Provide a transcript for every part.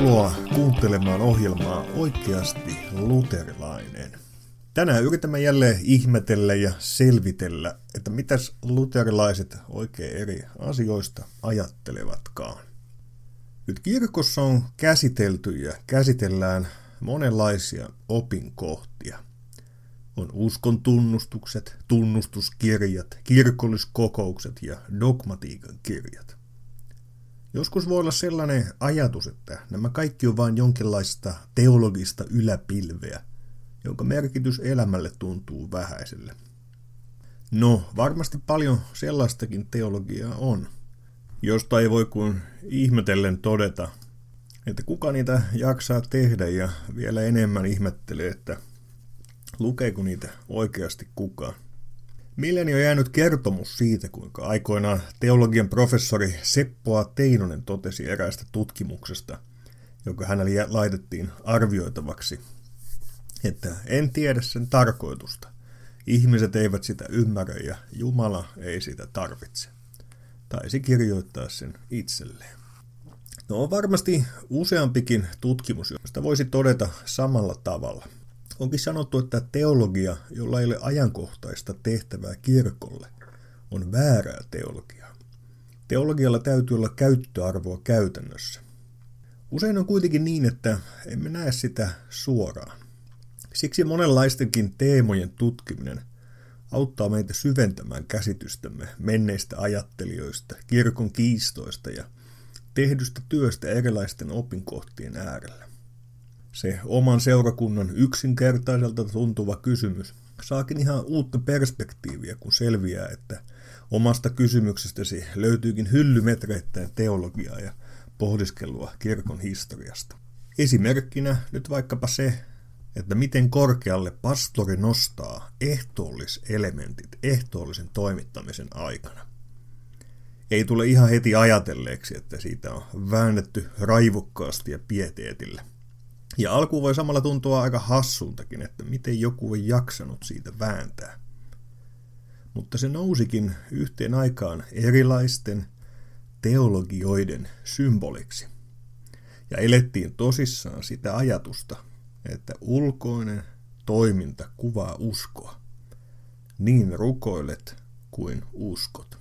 Tervetuloa kuuntelemaan ohjelmaa Oikeasti luterilainen. Tänään yritämme jälleen ihmetellä ja selvitellä, että mitäs luterilaiset oikein eri asioista ajattelevatkaan. Nyt kirkossa on käsitelty ja käsitellään monenlaisia opinkohtia. On uskon tunnustukset, tunnustuskirjat, kirkolliskokoukset ja dogmatiikan kirjat. Joskus voi olla sellainen ajatus, että nämä kaikki on vain jonkinlaista teologista yläpilveä, jonka merkitys elämälle tuntuu vähäiselle. No, varmasti paljon sellaistakin teologiaa on, josta ei voi kuin ihmetellen todeta, että kuka niitä jaksaa tehdä ja vielä enemmän ihmettelee, että lukeeko niitä oikeasti kukaan. Milleni on jäänyt kertomus siitä, kuinka aikoinaan teologian professori Seppoa Teinonen totesi eräästä tutkimuksesta, joka hänelle laitettiin arvioitavaksi, että en tiedä sen tarkoitusta. Ihmiset eivät sitä ymmärrä ja Jumala ei sitä tarvitse. Taisi kirjoittaa sen itselleen. No on varmasti useampikin tutkimus, josta voisi todeta samalla tavalla – Onkin sanottu, että teologia, jolla ei ole ajankohtaista tehtävää kirkolle, on väärää teologiaa. Teologialla täytyy olla käyttöarvoa käytännössä. Usein on kuitenkin niin, että emme näe sitä suoraan. Siksi monenlaistenkin teemojen tutkiminen auttaa meitä syventämään käsitystämme menneistä ajattelijoista, kirkon kiistoista ja tehdystä työstä erilaisten opinkohtien äärellä. Se oman seurakunnan yksinkertaiselta tuntuva kysymys saakin ihan uutta perspektiiviä, kun selviää, että omasta kysymyksestäsi löytyykin hyllymetreittäin teologiaa ja pohdiskelua kirkon historiasta. Esimerkkinä nyt vaikkapa se, että miten korkealle pastori nostaa ehtoolliselementit ehtoollisen toimittamisen aikana. Ei tule ihan heti ajatelleeksi, että siitä on väännetty raivokkaasti ja pieteetillä. Ja alkuun voi samalla tuntua aika hassultakin, että miten joku on jaksanut siitä vääntää. Mutta se nousikin yhteen aikaan erilaisten teologioiden symboliksi. Ja elettiin tosissaan sitä ajatusta, että ulkoinen toiminta kuvaa uskoa. Niin rukoilet kuin uskot.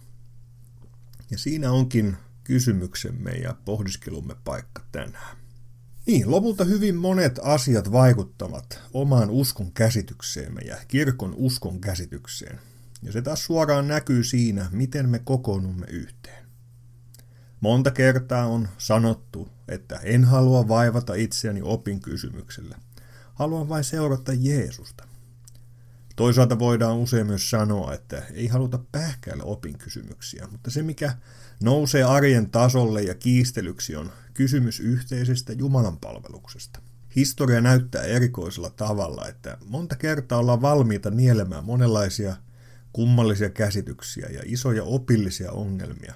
Ja siinä onkin kysymyksemme ja pohdiskelumme paikka tänään. Niin, lopulta hyvin monet asiat vaikuttavat omaan uskon käsitykseemme ja kirkon uskon käsitykseen. Ja se taas suoraan näkyy siinä, miten me kokoonnumme yhteen. Monta kertaa on sanottu, että en halua vaivata itseäni opin kysymyksellä. Haluan vain seurata Jeesusta. Toisaalta voidaan usein myös sanoa, että ei haluta pähkäillä opin kysymyksiä, mutta se mikä nousee arjen tasolle ja kiistelyksi on kysymys yhteisestä Jumalan palveluksesta. Historia näyttää erikoisella tavalla, että monta kertaa ollaan valmiita nielemään monenlaisia kummallisia käsityksiä ja isoja opillisia ongelmia.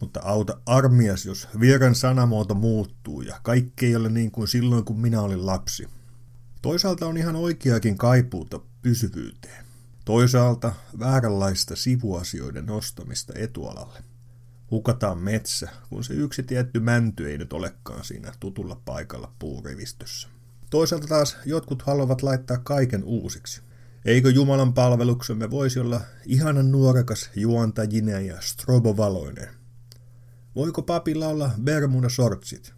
Mutta auta armias, jos vieran sanamuoto muuttuu ja kaikki ei ole niin kuin silloin, kun minä olin lapsi. Toisaalta on ihan oikeakin kaipuuta pysyvyyteen. Toisaalta vääränlaista sivuasioiden nostamista etualalle hukataan metsä, kun se yksi tietty mänty ei nyt olekaan siinä tutulla paikalla puurivistössä. Toisaalta taas jotkut haluavat laittaa kaiken uusiksi. Eikö Jumalan palveluksemme voisi olla ihanan nuorekas juontajinen ja strobovaloinen? Voiko papilla olla Bermuda sortsit?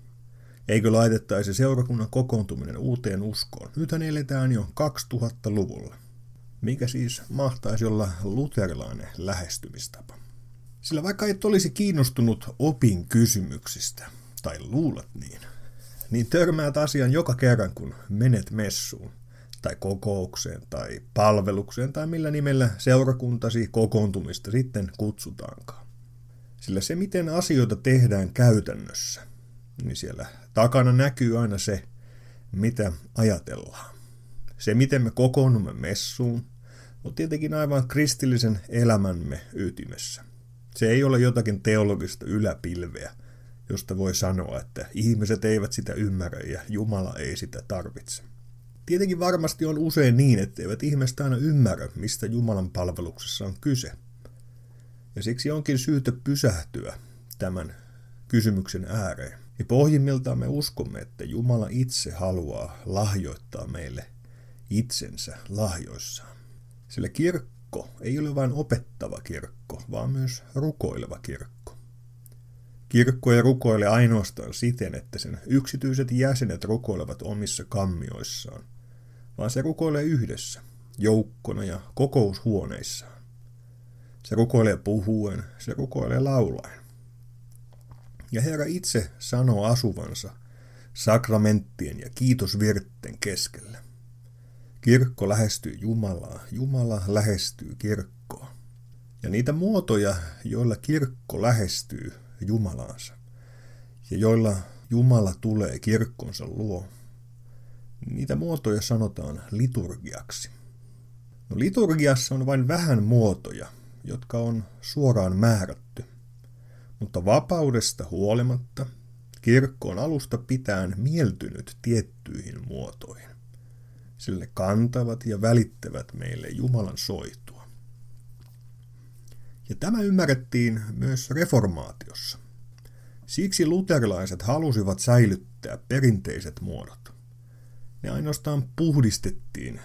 Eikö laitettaisi seurakunnan kokoontuminen uuteen uskoon? Nythän eletään jo 2000-luvulla. Mikä siis mahtaisi olla luterilainen lähestymistapa? Sillä vaikka et olisi kiinnostunut opin kysymyksistä, tai luulet niin, niin törmäät asian joka kerran, kun menet messuun, tai kokoukseen, tai palvelukseen, tai millä nimellä seurakuntasi kokoontumista sitten kutsutaankaan. Sillä se, miten asioita tehdään käytännössä, niin siellä takana näkyy aina se, mitä ajatellaan. Se, miten me kokoonnumme messuun, on tietenkin aivan kristillisen elämämme ytimessä. Se ei ole jotakin teologista yläpilveä, josta voi sanoa, että ihmiset eivät sitä ymmärrä ja Jumala ei sitä tarvitse. Tietenkin varmasti on usein niin, etteivät ihmiset aina ymmärrä, mistä Jumalan palveluksessa on kyse. Ja siksi onkin syytä pysähtyä tämän kysymyksen ääreen. Ja pohjimmiltaan me uskomme, että Jumala itse haluaa lahjoittaa meille itsensä lahjoissaan. Sillä kirkko ei ole vain opettava kirkko, vaan myös rukoileva kirkko. Kirkko ei rukoile ainoastaan siten, että sen yksityiset jäsenet rukoilevat omissa kammioissaan, vaan se rukoilee yhdessä, joukkona ja kokoushuoneissaan. Se rukoilee puhuen, se rukoilee laulaen. Ja Herra itse sanoo asuvansa sakramenttien ja kiitosvirtten keskellä. Kirkko lähestyy Jumalaa, Jumala lähestyy kirkkoa. Ja niitä muotoja, joilla kirkko lähestyy Jumalaansa ja joilla Jumala tulee kirkkonsa luo, niitä muotoja sanotaan liturgiaksi. No, liturgiassa on vain vähän muotoja, jotka on suoraan määrätty. Mutta vapaudesta huolimatta kirkko on alusta pitäen mieltynyt tiettyihin muotoihin. Sille kantavat ja välittävät meille Jumalan soitua. Ja tämä ymmärrettiin myös reformaatiossa. Siksi luterilaiset halusivat säilyttää perinteiset muodot. Ne ainoastaan puhdistettiin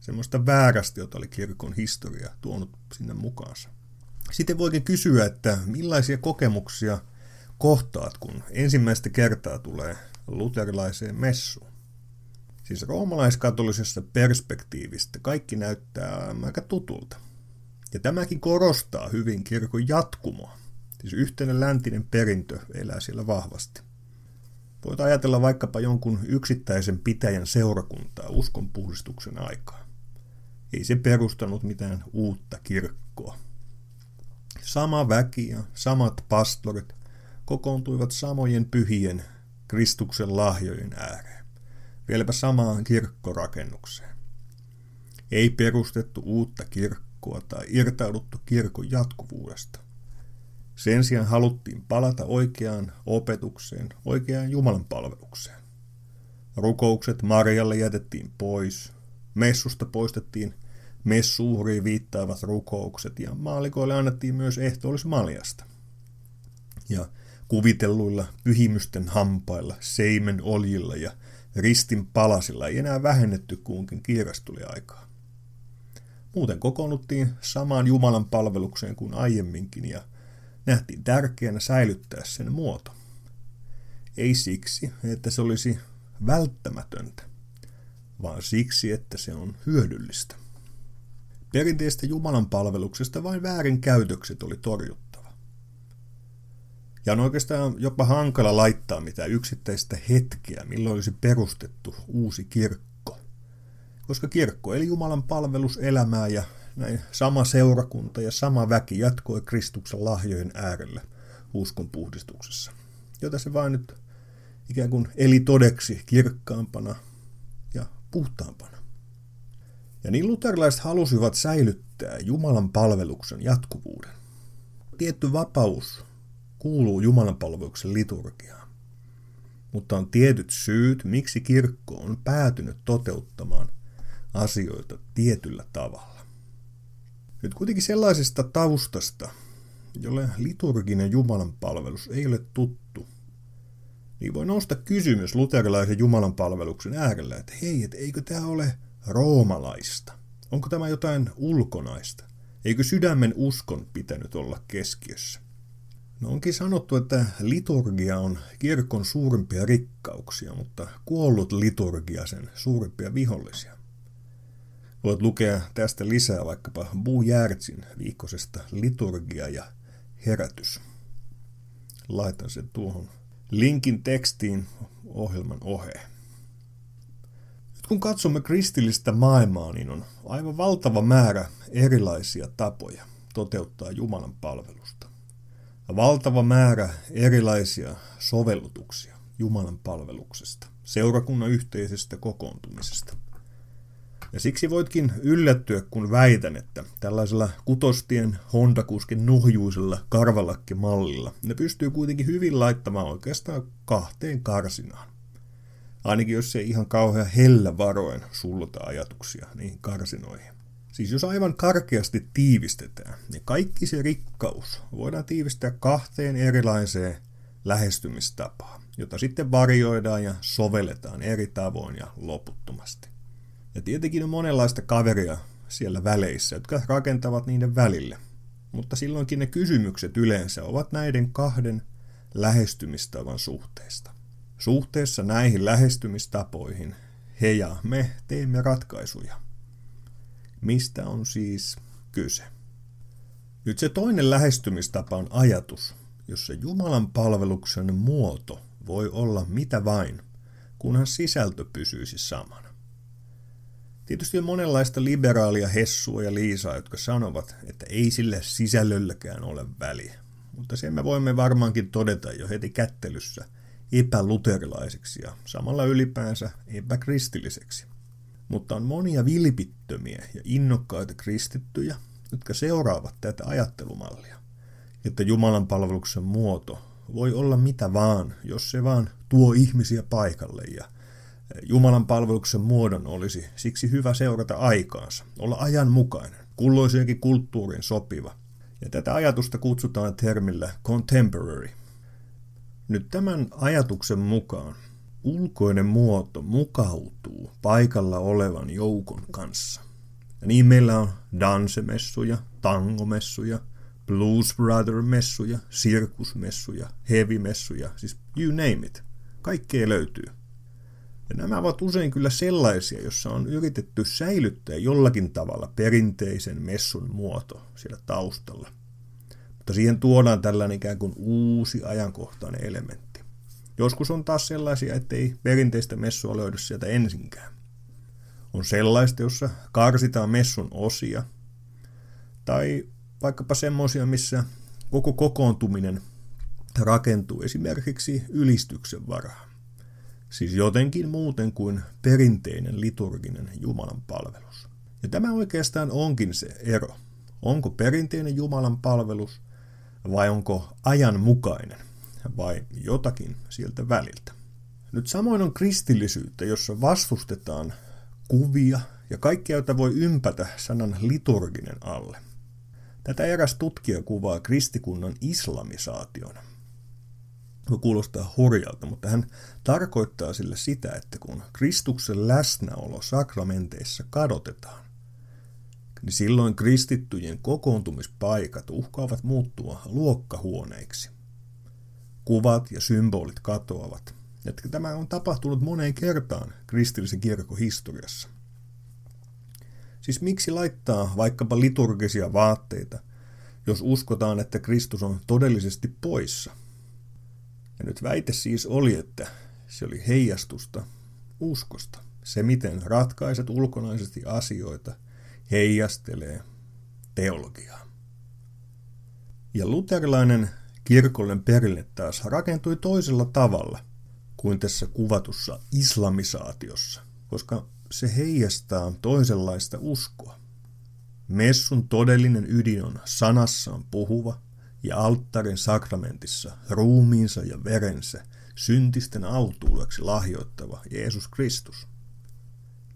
semmoista väärästä, jota oli kirkon historia tuonut sinne mukaansa. Sitten voikin kysyä, että millaisia kokemuksia kohtaat, kun ensimmäistä kertaa tulee luterilaiseen messuun. Siis roomalaiskatolisesta perspektiivistä kaikki näyttää aika tutulta. Ja tämäkin korostaa hyvin kirkon jatkumoa. Siis yhteinen läntinen perintö elää siellä vahvasti. Voit ajatella vaikkapa jonkun yksittäisen pitäjän seurakuntaa uskonpuhdistuksen aikaa. Ei se perustanut mitään uutta kirkkoa. Sama väki ja samat pastorit kokoontuivat samojen pyhien Kristuksen lahjojen ääreen, vieläpä samaan kirkkorakennukseen. Ei perustettu uutta kirkkoa tai irtauduttu kirkon jatkuvuudesta. Sen sijaan haluttiin palata oikeaan opetukseen, oikeaan Jumalan palvelukseen. Rukoukset Marjalle jätettiin pois, Messusta poistettiin messuuhriin viittaavat rukoukset ja maalikoille annettiin myös ehtoollismaljasta. Ja kuvitelluilla pyhimysten hampailla, seimen oljilla ja ristin palasilla ei enää vähennetty kuunkin kiirastuli aikaa. Muuten kokoonnuttiin samaan Jumalan palvelukseen kuin aiemminkin ja nähtiin tärkeänä säilyttää sen muoto. Ei siksi, että se olisi välttämätöntä, vaan siksi, että se on hyödyllistä. Perinteistä Jumalan palveluksesta vain väärinkäytökset oli torjuttava. Ja on oikeastaan jopa hankala laittaa mitään yksittäistä hetkeä, milloin olisi perustettu uusi kirkko. Koska kirkko eli Jumalan palveluselämää ja näin sama seurakunta ja sama väki jatkoi Kristuksen lahjojen äärellä uskon puhdistuksessa, jota se vain nyt ikään kuin eli todeksi kirkkaampana ja puhtaampana. Ja niin luterilaiset halusivat säilyttää Jumalan palveluksen jatkuvuuden. Tietty vapaus kuuluu Jumalan palveluksen liturgiaan. Mutta on tietyt syyt, miksi kirkko on päätynyt toteuttamaan asioita tietyllä tavalla. Nyt kuitenkin sellaisesta taustasta, jolle liturginen Jumalan palvelus ei ole tuttu, niin voi nousta kysymys luterilaisen Jumalan palveluksen äärellä, että hei, et eikö tämä ole roomalaista? Onko tämä jotain ulkonaista? Eikö sydämen uskon pitänyt olla keskiössä? No onkin sanottu, että liturgia on kirkon suurimpia rikkauksia, mutta kuollut liturgia sen suurimpia vihollisia. Voit lukea tästä lisää vaikkapa Bu Järtsin viikkoisesta liturgia ja herätys. Laitan sen tuohon linkin tekstiin ohjelman oheen kun katsomme kristillistä maailmaa, niin on aivan valtava määrä erilaisia tapoja toteuttaa Jumalan palvelusta. Valtava määrä erilaisia sovellutuksia Jumalan palveluksesta, seurakunnan yhteisestä kokoontumisesta. Ja siksi voitkin yllättyä, kun väitän, että tällaisella kutostien Honda-kuskin nuhjuisella karvalakki-mallilla ne pystyy kuitenkin hyvin laittamaan oikeastaan kahteen karsinaan. Ainakin jos ei ihan kauhean hellä varoen sulluta ajatuksia niihin karsinoihin. Siis jos aivan karkeasti tiivistetään, niin kaikki se rikkaus voidaan tiivistää kahteen erilaiseen lähestymistapaa, jota sitten varjoidaan ja sovelletaan eri tavoin ja loputtomasti. Ja tietenkin on monenlaista kaveria siellä väleissä, jotka rakentavat niiden välille. Mutta silloinkin ne kysymykset yleensä ovat näiden kahden lähestymistavan suhteesta. Suhteessa näihin lähestymistapoihin he ja me teemme ratkaisuja. Mistä on siis kyse? Nyt se toinen lähestymistapa on ajatus, jossa Jumalan palveluksen muoto voi olla mitä vain, kunhan sisältö pysyisi samana. Tietysti on monenlaista liberaalia hessua ja liisaa, jotka sanovat, että ei sille sisällölläkään ole väliä. Mutta sen me voimme varmaankin todeta jo heti kättelyssä epäluterilaiseksi ja samalla ylipäänsä epäkristilliseksi. Mutta on monia vilpittömiä ja innokkaita kristittyjä, jotka seuraavat tätä ajattelumallia, että Jumalan palveluksen muoto voi olla mitä vaan, jos se vaan tuo ihmisiä paikalle ja Jumalan palveluksen muodon olisi siksi hyvä seurata aikaansa, olla ajanmukainen, kulloiseenkin kulttuuriin sopiva. Ja tätä ajatusta kutsutaan termillä contemporary. Nyt tämän ajatuksen mukaan ulkoinen muoto mukautuu paikalla olevan joukon kanssa. Ja niin meillä on dansemessuja, tangomessuja, Blues Brother-messuja, sirkusmessuja, heavy-messuja, siis you name it. Kaikkea löytyy. Ja nämä ovat usein kyllä sellaisia, joissa on yritetty säilyttää jollakin tavalla perinteisen messun muoto siellä taustalla. Mutta siihen tuodaan tällainen ikään kuin uusi ajankohtainen elementti. Joskus on taas sellaisia, ettei perinteistä messua löydy sieltä ensinkään. On sellaista, jossa karsitaan messun osia, tai vaikkapa semmoisia, missä koko kokoontuminen rakentuu esimerkiksi ylistyksen varaan. Siis jotenkin muuten kuin perinteinen liturginen Jumalan palvelus. Ja tämä oikeastaan onkin se ero. Onko perinteinen Jumalan palvelus vai onko ajanmukainen vai jotakin sieltä väliltä. Nyt samoin on kristillisyyttä, jossa vastustetaan kuvia ja kaikkea, jota voi ympätä sanan liturginen alle. Tätä eräs tutkija kuvaa kristikunnan islamisaationa – kuulostaa hurjalta, mutta hän tarkoittaa sille sitä, että kun Kristuksen läsnäolo sakramenteissa kadotetaan, niin silloin kristittyjen kokoontumispaikat uhkaavat muuttua luokkahuoneiksi. Kuvat ja symbolit katoavat. Ja tämä on tapahtunut moneen kertaan kristillisen kirkon historiassa. Siis miksi laittaa vaikkapa liturgisia vaatteita, jos uskotaan, että Kristus on todellisesti poissa – ja nyt väite siis oli, että se oli heijastusta uskosta. Se, miten ratkaiset ulkonaisesti asioita, heijastelee teologiaa. Ja luterilainen kirkollinen perinne taas rakentui toisella tavalla kuin tässä kuvatussa islamisaatiossa, koska se heijastaa toisenlaista uskoa. Messun todellinen ydin on sanassaan puhuva, ja alttarin sakramentissa ruumiinsa ja verensä syntisten autuudeksi lahjoittava Jeesus Kristus.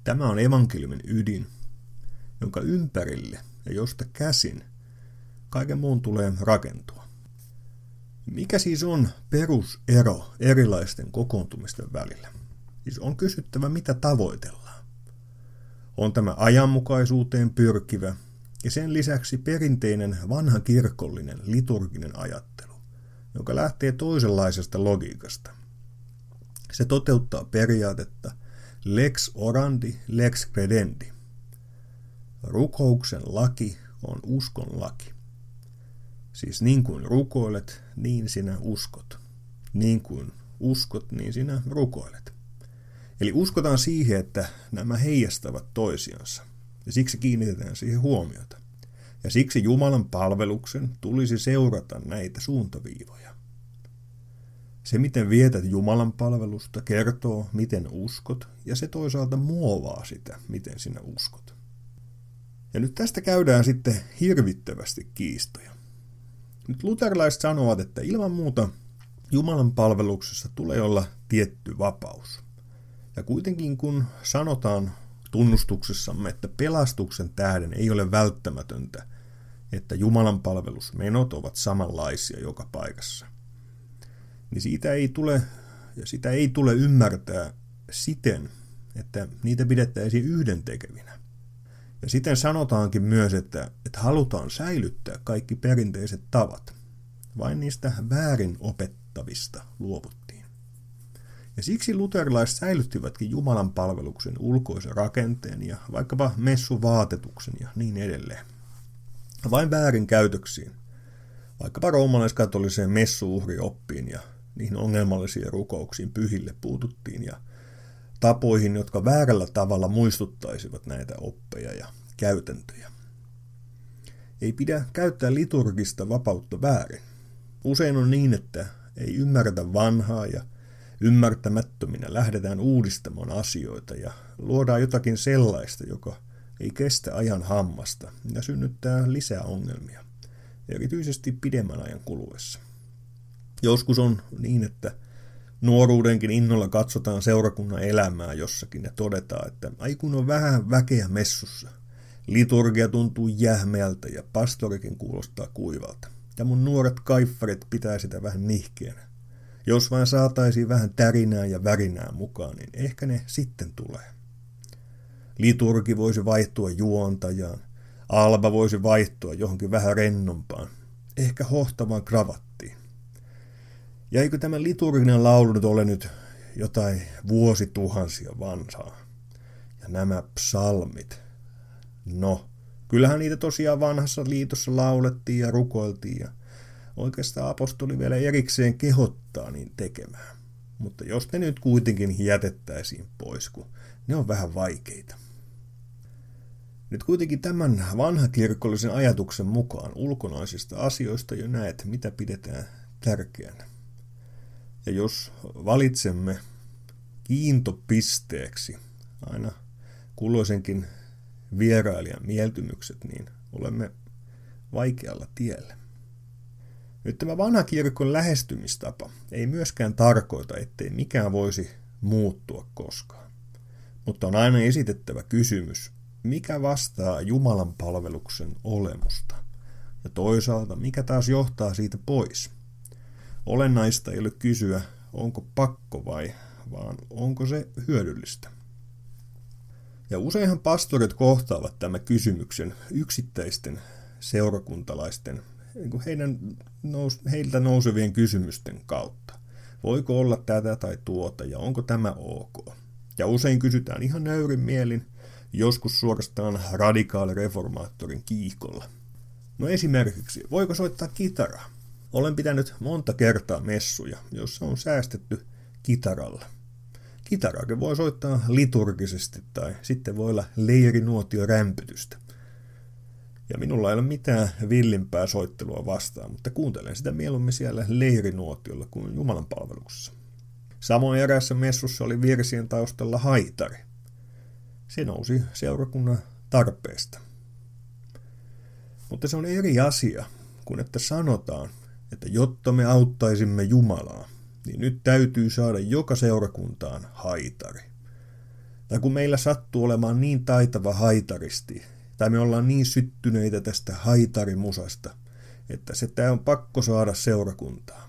Tämä on evankeliumin ydin, jonka ympärille ja josta käsin kaiken muun tulee rakentua. Mikä siis on perusero erilaisten kokoontumisten välillä? Siis on kysyttävä, mitä tavoitellaan. On tämä ajanmukaisuuteen pyrkivä ja sen lisäksi perinteinen vanha kirkollinen liturginen ajattelu, joka lähtee toisenlaisesta logiikasta. Se toteuttaa periaatetta lex orandi, lex credendi. Rukouksen laki on uskon laki. Siis niin kuin rukoilet, niin sinä uskot. Niin kuin uskot, niin sinä rukoilet. Eli uskotaan siihen, että nämä heijastavat toisiansa ja siksi kiinnitetään siihen huomiota. Ja siksi Jumalan palveluksen tulisi seurata näitä suuntaviivoja. Se, miten vietät Jumalan palvelusta, kertoo, miten uskot, ja se toisaalta muovaa sitä, miten sinä uskot. Ja nyt tästä käydään sitten hirvittävästi kiistoja. Nyt luterilaiset sanovat, että ilman muuta Jumalan palveluksessa tulee olla tietty vapaus. Ja kuitenkin kun sanotaan tunnustuksessamme, että pelastuksen tähden ei ole välttämätöntä, että Jumalan palvelusmenot ovat samanlaisia joka paikassa. niin siitä ei tule, ja sitä ei tule ymmärtää siten, että niitä pidettäisiin yhdentekevinä. Ja siten sanotaankin myös, että, että halutaan säilyttää kaikki perinteiset tavat. Vain niistä väärin opettavista luovuttiin. Ja siksi luterilaiset säilyttivätkin Jumalan palveluksen ulkoisen rakenteen ja vaikkapa messuvaatetuksen ja niin edelleen. Vain väärin käytöksiin, vaikkapa roomalaiskatoliseen messuuhrioppiin ja niihin ongelmallisiin rukouksiin pyhille puututtiin ja tapoihin, jotka väärällä tavalla muistuttaisivat näitä oppeja ja käytäntöjä. Ei pidä käyttää liturgista vapautta väärin. Usein on niin, että ei ymmärretä vanhaa ja ymmärtämättöminä lähdetään uudistamaan asioita ja luodaan jotakin sellaista, joka ei kestä ajan hammasta ja synnyttää lisää ongelmia, erityisesti pidemmän ajan kuluessa. Joskus on niin, että nuoruudenkin innolla katsotaan seurakunnan elämää jossakin ja todetaan, että ai kun on vähän väkeä messussa. Liturgia tuntuu jähmeältä ja pastorikin kuulostaa kuivalta. Ja mun nuoret kaiffarit pitää sitä vähän nihkeänä. Jos vain saataisiin vähän tärinää ja värinää mukaan, niin ehkä ne sitten tulee. Liturgi voisi vaihtua juontajaan. Alba voisi vaihtua johonkin vähän rennompaan. Ehkä hohtavaan kravattiin. Ja eikö tämä liturginen laulu nyt ole nyt jotain vuosituhansia vanhaa? Ja nämä psalmit. No, kyllähän niitä tosiaan vanhassa liitossa laulettiin ja rukoiltiin ja oikeastaan apostoli vielä erikseen kehottaa niin tekemään. Mutta jos ne nyt kuitenkin jätettäisiin pois, kun ne on vähän vaikeita. Nyt kuitenkin tämän vanhakirkollisen ajatuksen mukaan ulkonaisista asioista jo näet, mitä pidetään tärkeänä. Ja jos valitsemme kiintopisteeksi aina kulloisenkin vierailijan mieltymykset, niin olemme vaikealla tiellä. Nyt tämä vanha kirkon lähestymistapa ei myöskään tarkoita, ettei mikään voisi muuttua koskaan. Mutta on aina esitettävä kysymys, mikä vastaa Jumalan palveluksen olemusta, ja toisaalta mikä taas johtaa siitä pois. Olennaista ei ole kysyä, onko pakko vai, vaan onko se hyödyllistä. Ja useinhan pastorit kohtaavat tämän kysymyksen yksittäisten seurakuntalaisten niin heidän nous, heiltä nousevien kysymysten kautta. Voiko olla tätä tai tuota ja onko tämä ok? Ja usein kysytään ihan nöyrin mielin, joskus suorastaan radikaali reformaattorin kiihkolla. No esimerkiksi, voiko soittaa kitaraa? Olen pitänyt monta kertaa messuja, jossa on säästetty kitaralla. Kitaraakin voi soittaa liturgisesti tai sitten voi olla leirinuotio rämpytystä – ja minulla ei ole mitään villimpää soittelua vastaan, mutta kuuntelen sitä mieluummin siellä leirinuotiolla kuin Jumalan palveluksessa. Samoin erässä messussa oli virsien taustalla haitari. Se nousi seurakunnan tarpeesta. Mutta se on eri asia kuin että sanotaan, että jotta me auttaisimme Jumalaa, niin nyt täytyy saada joka seurakuntaan haitari. Tai kun meillä sattuu olemaan niin taitava haitaristi, tai me ollaan niin syttyneitä tästä haitarimusasta, että se tämä on pakko saada seurakuntaa.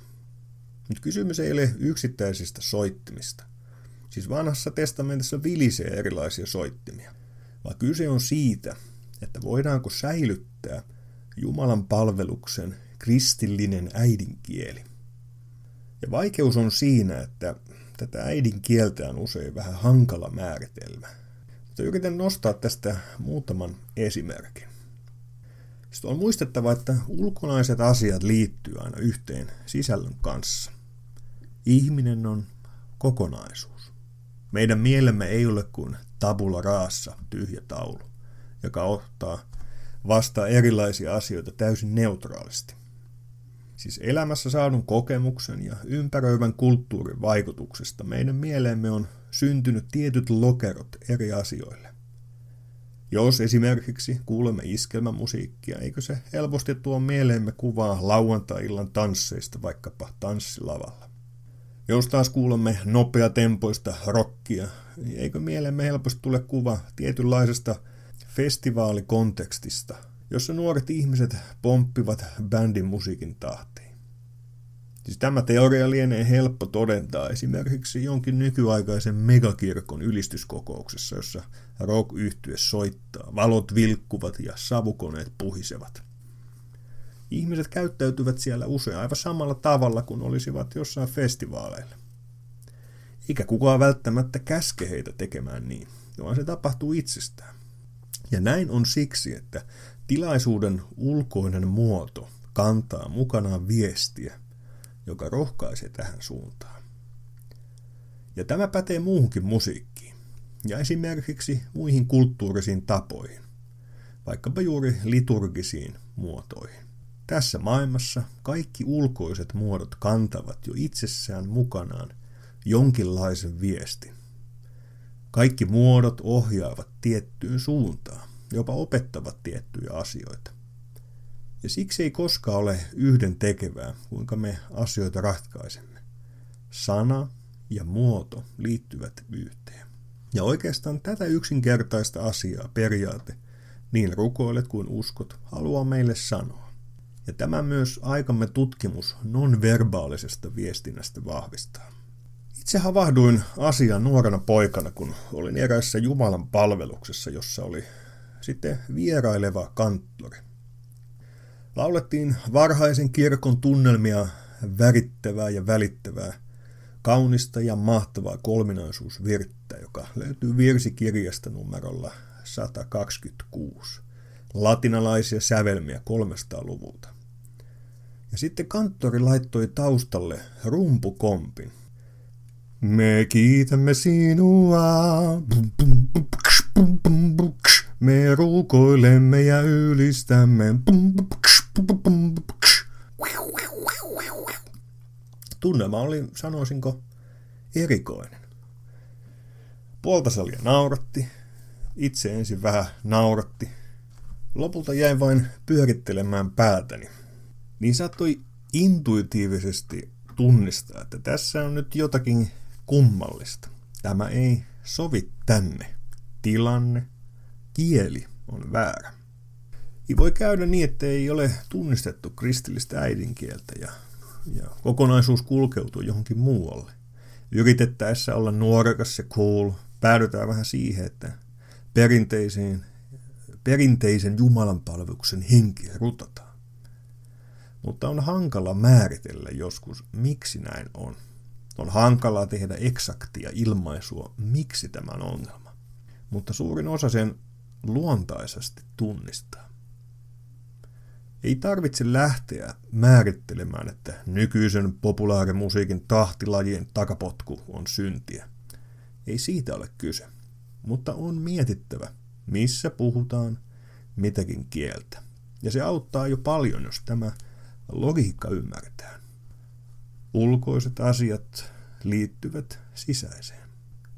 Nyt kysymys ei ole yksittäisistä soittimista. Siis vanhassa testamentissa vilisee erilaisia soittimia, vaan kyse on siitä, että voidaanko säilyttää Jumalan palveluksen kristillinen äidinkieli. Ja vaikeus on siinä, että tätä äidinkieltä on usein vähän hankala määritelmä. Mutta yritän nostaa tästä muutaman esimerkin. Sitten on muistettava, että ulkonaiset asiat liittyy aina yhteen sisällön kanssa. Ihminen on kokonaisuus. Meidän mielemme ei ole kuin tabula raassa tyhjä taulu, joka ottaa vastaan erilaisia asioita täysin neutraalisti. Siis elämässä saadun kokemuksen ja ympäröivän kulttuurin vaikutuksesta meidän mieleemme on syntynyt tietyt lokerot eri asioille. Jos esimerkiksi kuulemme iskelmämusiikkia, eikö se helposti tuo mieleemme kuvaa lauantai-illan tansseista vaikkapa tanssilavalla? Jos taas kuulemme nopeatempoista rockia, niin eikö mieleemme helposti tule kuva tietynlaisesta festivaalikontekstista, jossa nuoret ihmiset pomppivat bändin musiikin tahtiin? Siis tämä teoria lienee helppo todentaa esimerkiksi jonkin nykyaikaisen megakirkon ylistyskokouksessa, jossa rock yhtye soittaa, valot vilkkuvat ja savukoneet puhisevat. Ihmiset käyttäytyvät siellä usein aivan samalla tavalla kuin olisivat jossain festivaaleilla. Eikä kukaan välttämättä käske heitä tekemään niin, vaan se tapahtuu itsestään. Ja näin on siksi, että tilaisuuden ulkoinen muoto kantaa mukanaan viestiä, joka rohkaisee tähän suuntaan. Ja tämä pätee muuhunkin musiikkiin ja esimerkiksi muihin kulttuurisiin tapoihin, vaikkapa juuri liturgisiin muotoihin. Tässä maailmassa kaikki ulkoiset muodot kantavat jo itsessään mukanaan jonkinlaisen viestin. Kaikki muodot ohjaavat tiettyyn suuntaan, jopa opettavat tiettyjä asioita. Ja siksi ei koskaan ole yhden tekevää, kuinka me asioita ratkaisemme. Sana ja muoto liittyvät yhteen. Ja oikeastaan tätä yksinkertaista asiaa periaate niin rukoilet kuin uskot haluaa meille sanoa. Ja tämä myös aikamme tutkimus nonverbaalisesta viestinnästä vahvistaa. Itse havahduin asian nuorena poikana, kun olin erässä Jumalan palveluksessa, jossa oli sitten vieraileva kanttori. Laulettiin varhaisen kirkon tunnelmia värittävää ja välittävää, kaunista ja mahtavaa kolminaisuusvirttä, joka löytyy virsikirjasta numerolla 126. Latinalaisia sävelmiä 300-luvulta. Ja sitten kanttori laittoi taustalle rumpukompin. Me kiitämme sinua. Me rukoilemme ja ylistämme. Tunnelma oli, sanoisinko, erikoinen. Puolta salia nauratti, itse ensin vähän nauratti. Lopulta jäin vain pyörittelemään päätäni. Niin saattoi intuitiivisesti tunnistaa, että tässä on nyt jotakin kummallista. Tämä ei sovi tänne. Tilanne, kieli on väärä. Ei voi käydä niin, että ei ole tunnistettu kristillistä äidinkieltä ja, ja kokonaisuus kulkeutuu johonkin muualle. Yritettäessä olla nuorekas ja cool, päädytään vähän siihen, että perinteisiin, perinteisen Jumalan palveluksen henki rutataan. Mutta on hankala määritellä joskus, miksi näin on. On hankalaa tehdä eksaktia ilmaisua, miksi tämä on ongelma. Mutta suurin osa sen luontaisesti tunnistaa. Ei tarvitse lähteä määrittelemään, että nykyisen populaarimusiikin tahtilajien takapotku on syntiä. Ei siitä ole kyse, mutta on mietittävä, missä puhutaan mitäkin kieltä. Ja se auttaa jo paljon, jos tämä logiikka ymmärretään. Ulkoiset asiat liittyvät sisäiseen.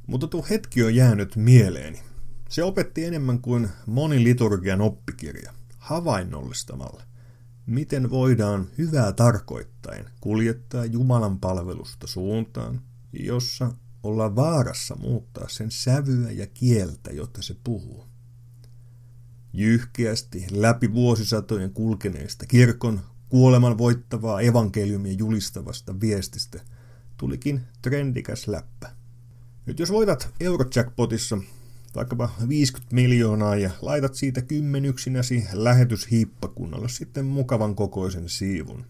Mutta tuo hetki on jäänyt mieleeni. Se opetti enemmän kuin moni liturgian oppikirja, havainnollistamalla, miten voidaan hyvää tarkoittaen kuljettaa Jumalan palvelusta suuntaan, jossa ollaan vaarassa muuttaa sen sävyä ja kieltä, jotta se puhuu. Jyhkeästi läpi vuosisatojen kulkeneesta kirkon kuoleman voittavaa evankeliumia julistavasta viestistä tulikin trendikäs läppä. Nyt jos voitat Eurojackpotissa vaikkapa 50 miljoonaa ja laitat siitä kymmenyksinäsi lähetyshiippakunnalle sitten mukavan kokoisen siivun,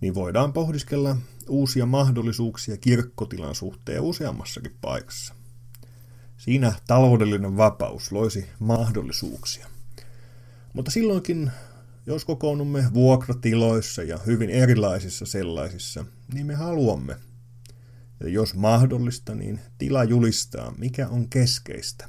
niin voidaan pohdiskella uusia mahdollisuuksia kirkkotilan suhteen useammassakin paikassa. Siinä taloudellinen vapaus loisi mahdollisuuksia. Mutta silloinkin jos kokoonnumme vuokratiloissa ja hyvin erilaisissa sellaisissa, niin me haluamme, ja jos mahdollista, niin tila julistaa, mikä on keskeistä.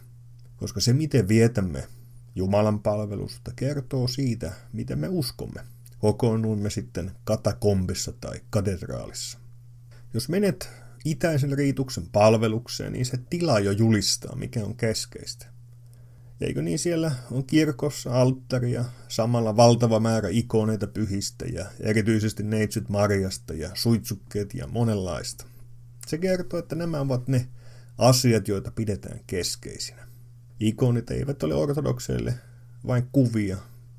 Koska se, miten vietämme Jumalan palvelusta, kertoo siitä, miten me uskomme. Kokoonnumme sitten katakombissa tai katedraalissa. Jos menet itäisen riituksen palvelukseen, niin se tila jo julistaa, mikä on keskeistä. Eikö niin siellä on kirkossa alttaria, samalla valtava määrä ikoneita pyhistä ja erityisesti neitsyt Marjasta ja suitsukkeet ja monenlaista. Se kertoo, että nämä ovat ne asiat, joita pidetään keskeisinä. Ikonit eivät ole ortodokseille vain kuvia,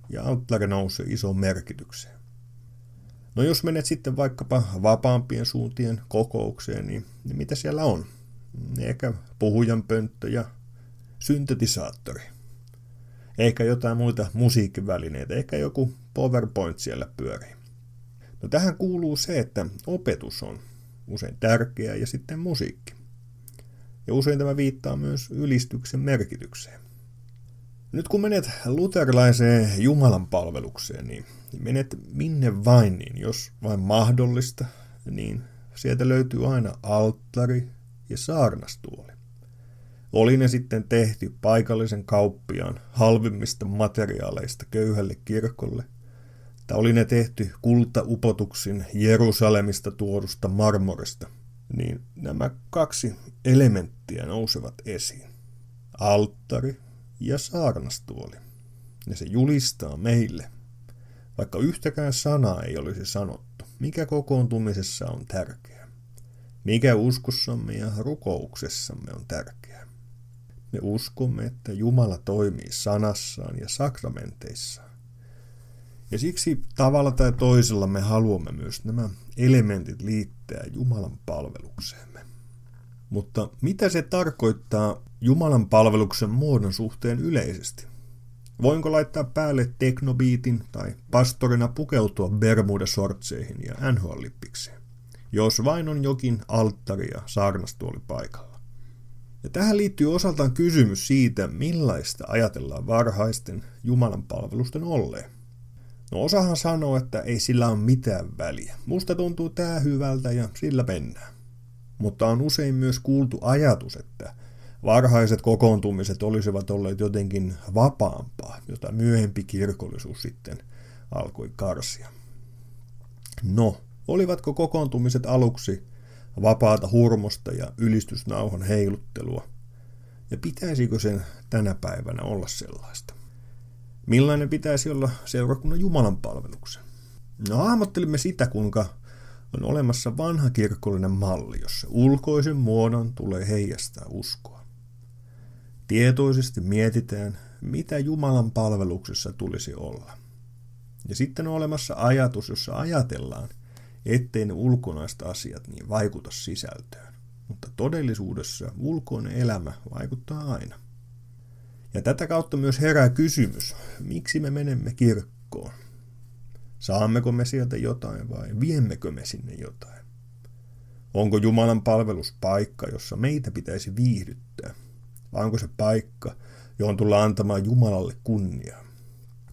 ja alttari nousee isoon merkitykseen. No jos menet sitten vaikkapa vapaampien suuntien kokoukseen, niin, niin mitä siellä on? Ehkä puhujanpönttö ja syntetisaattori. Ehkä jotain muita musiikkivälineitä, ehkä joku PowerPoint siellä pyörii. No tähän kuuluu se, että opetus on usein tärkeää ja sitten musiikki. Ja usein tämä viittaa myös ylistyksen merkitykseen. Nyt kun menet luterilaiseen Jumalan palvelukseen, niin menet minne vain, niin jos vain mahdollista, niin sieltä löytyy aina alttari ja saarnastuoli. Oli ne sitten tehty paikallisen kauppiaan halvimmista materiaaleista köyhälle kirkolle, tai oli ne tehty kultaupotuksin Jerusalemista tuodusta marmorista, niin nämä kaksi elementtiä nousevat esiin. Alttari ja saarnastuoli. Ja se julistaa meille, vaikka yhtäkään sanaa ei olisi sanottu, mikä kokoontumisessa on tärkeää. Mikä uskossamme ja rukouksessamme on tärkeää. Me uskomme, että Jumala toimii sanassaan ja sakramenteissaan. Ja siksi tavalla tai toisella me haluamme myös nämä elementit liittää Jumalan palvelukseemme. Mutta mitä se tarkoittaa Jumalan palveluksen muodon suhteen yleisesti? Voinko laittaa päälle teknobiitin tai pastorina pukeutua Bermuda-sortseihin ja NHL-lippikseen? Jos vain on jokin alttari ja saarnastuoli paikalla. Ja tähän liittyy osaltaan kysymys siitä, millaista ajatellaan varhaisten Jumalan palvelusten olleen. No osahan sanoo, että ei sillä ole mitään väliä. Musta tuntuu tää hyvältä ja sillä mennään. Mutta on usein myös kuultu ajatus, että varhaiset kokoontumiset olisivat olleet jotenkin vapaampaa, jota myöhempi kirkollisuus sitten alkoi karsia. No, olivatko kokoontumiset aluksi vapaata hurmosta ja ylistysnauhan heiluttelua? Ja pitäisikö sen tänä päivänä olla sellaista? Millainen pitäisi olla seurakunnan Jumalan palveluksen? No hahmottelimme sitä, kuinka on olemassa vanha kirkollinen malli, jossa ulkoisen muodon tulee heijastaa uskoa. Tietoisesti mietitään, mitä Jumalan palveluksessa tulisi olla. Ja sitten on olemassa ajatus, jossa ajatellaan, ettei ne ulkonaiset asiat niin vaikuta sisältöön. Mutta todellisuudessa ulkoinen elämä vaikuttaa aina. Ja tätä kautta myös herää kysymys, miksi me menemme kirkkoon? Saammeko me sieltä jotain vai viemmekö me sinne jotain? Onko Jumalan palvelus paikka, jossa meitä pitäisi viihdyttää? Vai onko se paikka, johon tullaan antamaan Jumalalle kunniaa?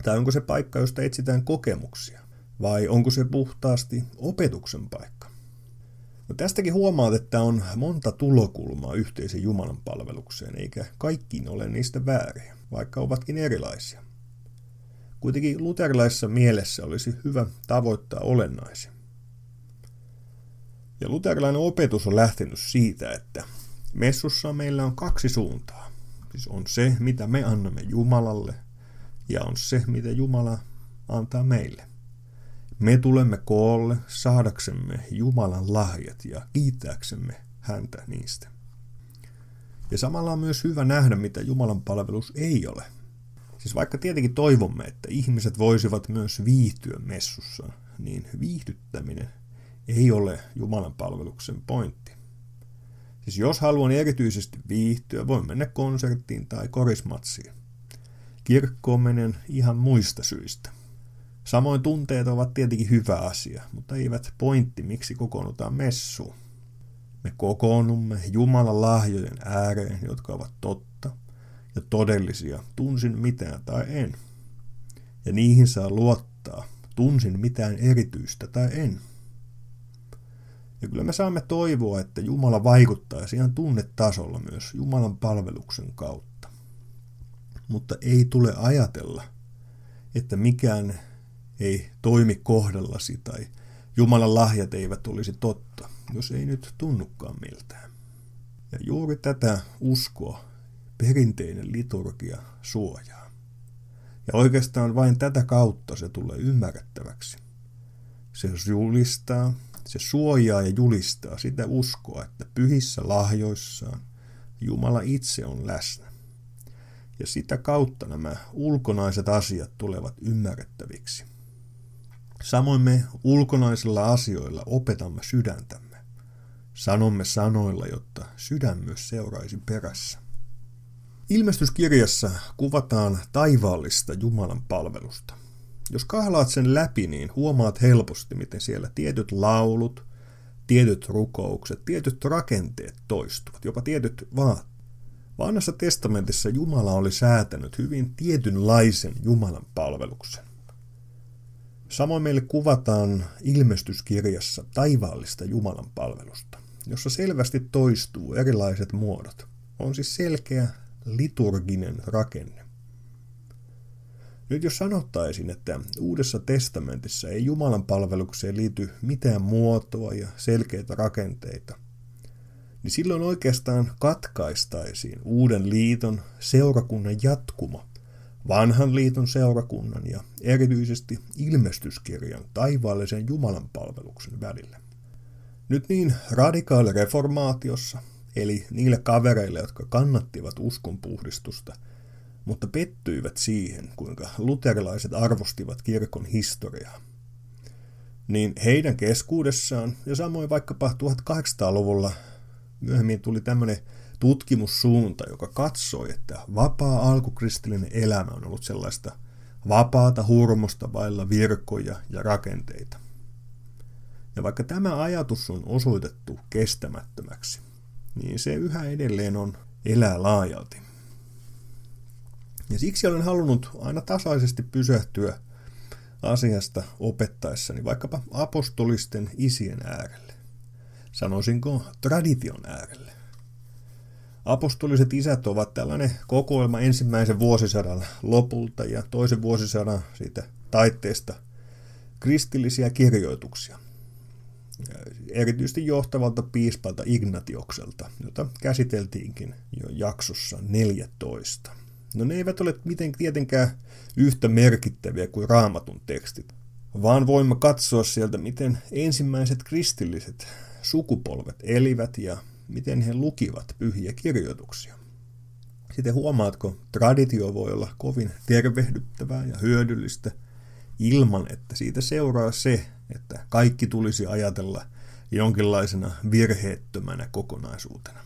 Tai onko se paikka, josta etsitään kokemuksia? Vai onko se puhtaasti opetuksen paikka? No tästäkin huomaat, että on monta tulokulmaa yhteisen Jumalan palvelukseen, eikä kaikkiin ole niistä vääriä, vaikka ovatkin erilaisia. Kuitenkin luterilaisessa mielessä olisi hyvä tavoittaa olennaisia. Ja luterilainen opetus on lähtenyt siitä, että messussa meillä on kaksi suuntaa. Siis on se, mitä me annamme Jumalalle, ja on se, mitä Jumala antaa meille. Me tulemme koolle saadaksemme Jumalan lahjat ja kiittääksemme häntä niistä. Ja samalla on myös hyvä nähdä, mitä Jumalan palvelus ei ole. Siis vaikka tietenkin toivomme, että ihmiset voisivat myös viihtyä messussa, niin viihdyttäminen ei ole Jumalan palveluksen pointti. Siis jos haluan erityisesti viihtyä, voin mennä konserttiin tai korismatsiin. Kirkkoon menen ihan muista syistä. Samoin tunteet ovat tietenkin hyvä asia, mutta eivät pointti, miksi kokoonnutaan messuun. Me kokoonnumme Jumalan lahjojen ääreen, jotka ovat totta ja todellisia, tunsin mitään tai en. Ja niihin saa luottaa, tunsin mitään erityistä tai en. Ja kyllä me saamme toivoa, että Jumala vaikuttaa ihan tunnetasolla myös Jumalan palveluksen kautta. Mutta ei tule ajatella, että mikään ei toimi kohdallasi tai Jumalan lahjat eivät olisi totta, jos ei nyt tunnukaan miltään. Ja juuri tätä uskoa perinteinen liturgia suojaa. Ja oikeastaan vain tätä kautta se tulee ymmärrettäväksi. Se julistaa, se suojaa ja julistaa sitä uskoa, että pyhissä lahjoissaan Jumala itse on läsnä. Ja sitä kautta nämä ulkonaiset asiat tulevat ymmärrettäviksi. Samoin me ulkonaisilla asioilla opetamme sydäntämme. Sanomme sanoilla, jotta sydän myös seuraisi perässä. Ilmestyskirjassa kuvataan taivaallista Jumalan palvelusta. Jos kahlaat sen läpi, niin huomaat helposti, miten siellä tietyt laulut, tietyt rukoukset, tietyt rakenteet toistuvat, jopa tietyt vaat. Vanhassa testamentissa Jumala oli säätänyt hyvin tietynlaisen Jumalan palveluksen. Samoin meille kuvataan ilmestyskirjassa taivaallista Jumalan palvelusta, jossa selvästi toistuu erilaiset muodot. On siis selkeä liturginen rakenne. Nyt jos sanottaisin, että Uudessa testamentissa ei Jumalan palvelukseen liity mitään muotoa ja selkeitä rakenteita, niin silloin oikeastaan katkaistaisiin Uuden liiton seurakunnan jatkuma vanhan liiton seurakunnan ja erityisesti ilmestyskirjan taivaallisen Jumalan palveluksen välillä. Nyt niin radikaalireformaatiossa, eli niille kavereille, jotka kannattivat uskonpuhdistusta, mutta pettyivät siihen, kuinka luterilaiset arvostivat kirkon historiaa. Niin heidän keskuudessaan, ja samoin vaikkapa 1800-luvulla myöhemmin tuli tämmöinen tutkimussuunta, joka katsoi, että vapaa alkukristillinen elämä on ollut sellaista vapaata hurmosta vailla virkoja ja rakenteita. Ja vaikka tämä ajatus on osoitettu kestämättömäksi, niin se yhä edelleen on elää laajalti. Ja siksi olen halunnut aina tasaisesti pysähtyä asiasta opettaessani vaikkapa apostolisten isien äärelle. Sanoisinko tradition äärelle. Apostoliset isät ovat tällainen kokoelma ensimmäisen vuosisadan lopulta ja toisen vuosisadan siitä taitteesta kristillisiä kirjoituksia. Erityisesti johtavalta piispalta Ignatiokselta, jota käsiteltiinkin jo jaksossa 14. No ne eivät ole miten tietenkään yhtä merkittäviä kuin raamatun tekstit, vaan voimme katsoa sieltä, miten ensimmäiset kristilliset sukupolvet elivät ja miten he lukivat pyhiä kirjoituksia. Sitten huomaatko, traditio voi olla kovin tervehdyttävää ja hyödyllistä ilman, että siitä seuraa se, että kaikki tulisi ajatella jonkinlaisena virheettömänä kokonaisuutena.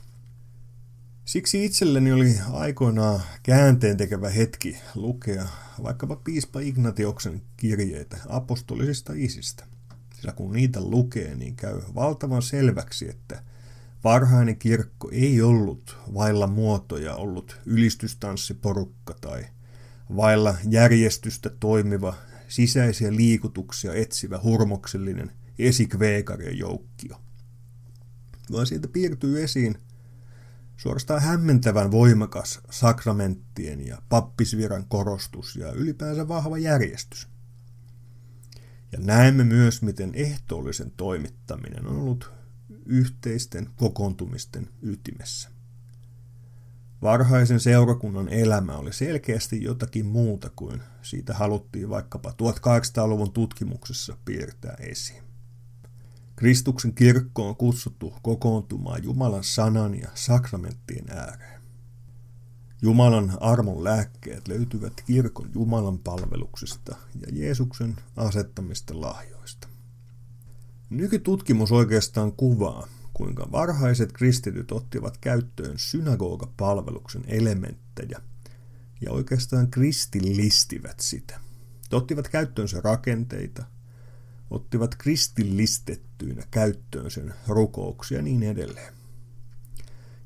Siksi itselleni oli aikoinaan käänteen tekevä hetki lukea vaikkapa piispa Ignatioksen kirjeitä apostolisista isistä. Sillä kun niitä lukee, niin käy valtavan selväksi, että Varhainen kirkko ei ollut vailla muotoja ollut ylistystanssiporukka tai vailla järjestystä toimiva sisäisiä liikutuksia etsivä hurmoksellinen esikveekarien joukkio. Vaan siitä piirtyy esiin suorastaan hämmentävän voimakas sakramenttien ja pappisviran korostus ja ylipäänsä vahva järjestys. Ja näemme myös, miten ehtoollisen toimittaminen on ollut yhteisten kokoontumisten ytimessä. Varhaisen seurakunnan elämä oli selkeästi jotakin muuta kuin siitä haluttiin vaikkapa 1800-luvun tutkimuksessa piirtää esiin. Kristuksen kirkko on kutsuttu kokoontumaan Jumalan sanan ja sakramenttien ääreen. Jumalan armon lääkkeet löytyvät kirkon Jumalan palveluksesta ja Jeesuksen asettamista lahjoista. Nykytutkimus oikeastaan kuvaa, kuinka varhaiset kristityt ottivat käyttöön synagogapalveluksen elementtejä ja oikeastaan kristillistivät sitä. He ottivat käyttöönsä rakenteita, ottivat kristillistettyinä käyttöön sen rukouksia ja niin edelleen.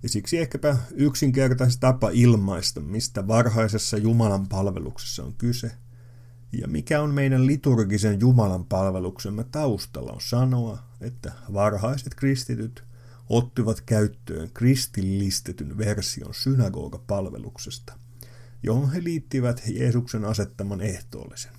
Ja siksi ehkäpä yksinkertaisesti tapa ilmaista, mistä varhaisessa Jumalan palveluksessa on kyse – ja mikä on meidän liturgisen Jumalan palveluksemme taustalla on sanoa, että varhaiset kristityt ottivat käyttöön kristillistetyn version synagogapalveluksesta, johon he liittivät Jeesuksen asettaman ehtoollisen.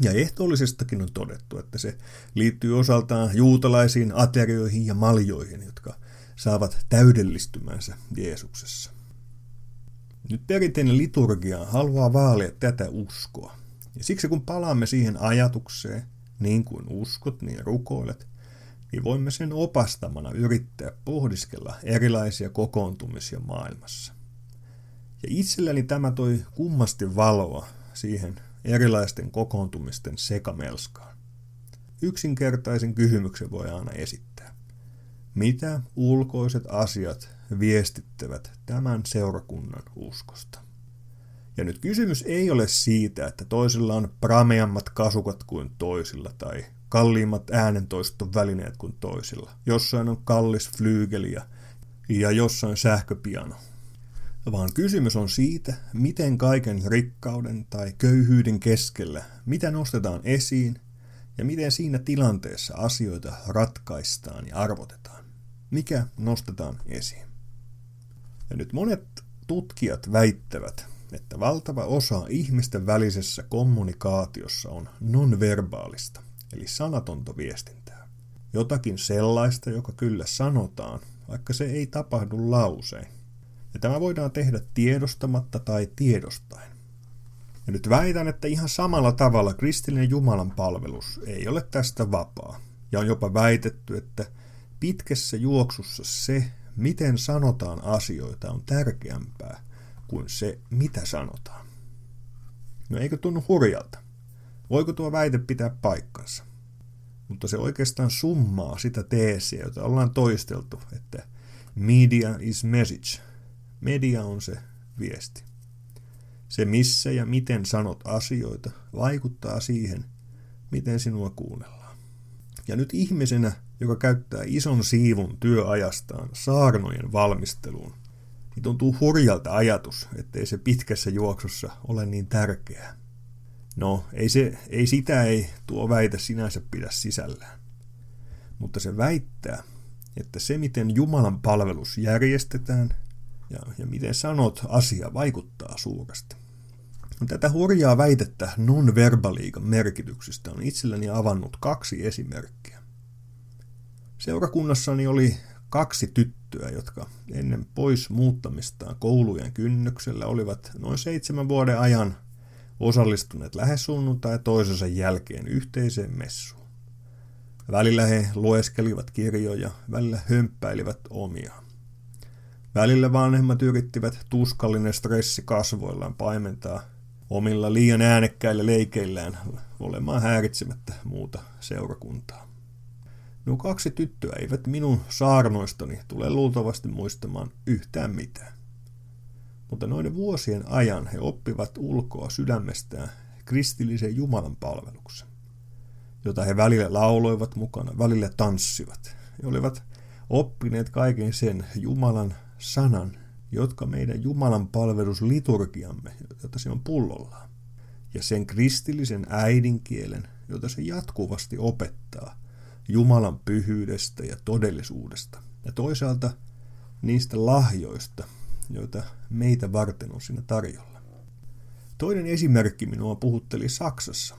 Ja ehtoollisestakin on todettu, että se liittyy osaltaan juutalaisiin aterioihin ja maljoihin, jotka saavat täydellistymänsä Jeesuksessa. Nyt perinteinen liturgia haluaa vaalia tätä uskoa, ja siksi kun palaamme siihen ajatukseen, niin kuin uskot, niin rukoilet, niin voimme sen opastamana yrittää pohdiskella erilaisia kokoontumisia maailmassa. Ja itselleni tämä toi kummasti valoa siihen erilaisten kokoontumisten sekamelskaan. yksinkertaisen kysymyksen voi aina esittää. Mitä ulkoiset asiat viestittävät tämän seurakunnan uskosta? Ja nyt kysymys ei ole siitä, että toisilla on prameammat kasukat kuin toisilla tai kalliimmat äänentoistovälineet kuin toisilla. Jossain on kallis flyygeli ja, ja jossain sähköpiano. Vaan kysymys on siitä, miten kaiken rikkauden tai köyhyyden keskellä, mitä nostetaan esiin ja miten siinä tilanteessa asioita ratkaistaan ja arvotetaan. Mikä nostetaan esiin. Ja nyt monet tutkijat väittävät, että valtava osa ihmisten välisessä kommunikaatiossa on nonverbaalista, eli sanatonta viestintää. Jotakin sellaista, joka kyllä sanotaan, vaikka se ei tapahdu lausein. Ja tämä voidaan tehdä tiedostamatta tai tiedostaen. Ja nyt väitän, että ihan samalla tavalla kristillinen Jumalan palvelus ei ole tästä vapaa. Ja on jopa väitetty, että pitkässä juoksussa se, miten sanotaan asioita, on tärkeämpää kuin se, mitä sanotaan. No eikö tunnu hurjalta? Voiko tuo väite pitää paikkansa? Mutta se oikeastaan summaa sitä teesiä, jota ollaan toisteltu, että media is message. Media on se viesti. Se missä ja miten sanot asioita vaikuttaa siihen, miten sinua kuunnellaan. Ja nyt ihmisenä, joka käyttää ison siivun työajastaan saarnojen valmisteluun, niin tuntuu hurjalta ajatus, ettei se pitkässä juoksussa ole niin tärkeää. No, ei, se, ei sitä ei tuo väite sinänsä pidä sisällään. Mutta se väittää, että se miten Jumalan palvelus järjestetään ja, ja miten sanot asia vaikuttaa suuresti. Tätä hurjaa väitettä non-verbaliikan merkityksestä on itselleni avannut kaksi esimerkkiä. Seurakunnassani oli kaksi tyttöä, jotka ennen pois muuttamistaan koulujen kynnyksellä olivat noin seitsemän vuoden ajan osallistuneet lähes sunnuntai toisensa jälkeen yhteiseen messuun. Välillä he lueskelivat kirjoja, välillä hömppäilivät omia. Välillä vanhemmat yrittivät tuskallinen stressi kasvoillaan paimentaa omilla liian äänekkäillä leikeillään olemaan häiritsemättä muuta seurakuntaa. Nuo kaksi tyttöä eivät minun saarnoistani tule luultavasti muistamaan yhtään mitään. Mutta noiden vuosien ajan he oppivat ulkoa sydämestään kristillisen Jumalan palveluksen, jota he välillä lauloivat mukana, välillä tanssivat. He olivat oppineet kaiken sen Jumalan sanan, jotka meidän Jumalan palvelusliturgiamme, jota se on pullollaan, ja sen kristillisen äidinkielen, jota se jatkuvasti opettaa – Jumalan pyhyydestä ja todellisuudesta. Ja toisaalta niistä lahjoista, joita meitä varten on siinä tarjolla. Toinen esimerkki minua puhutteli Saksassa.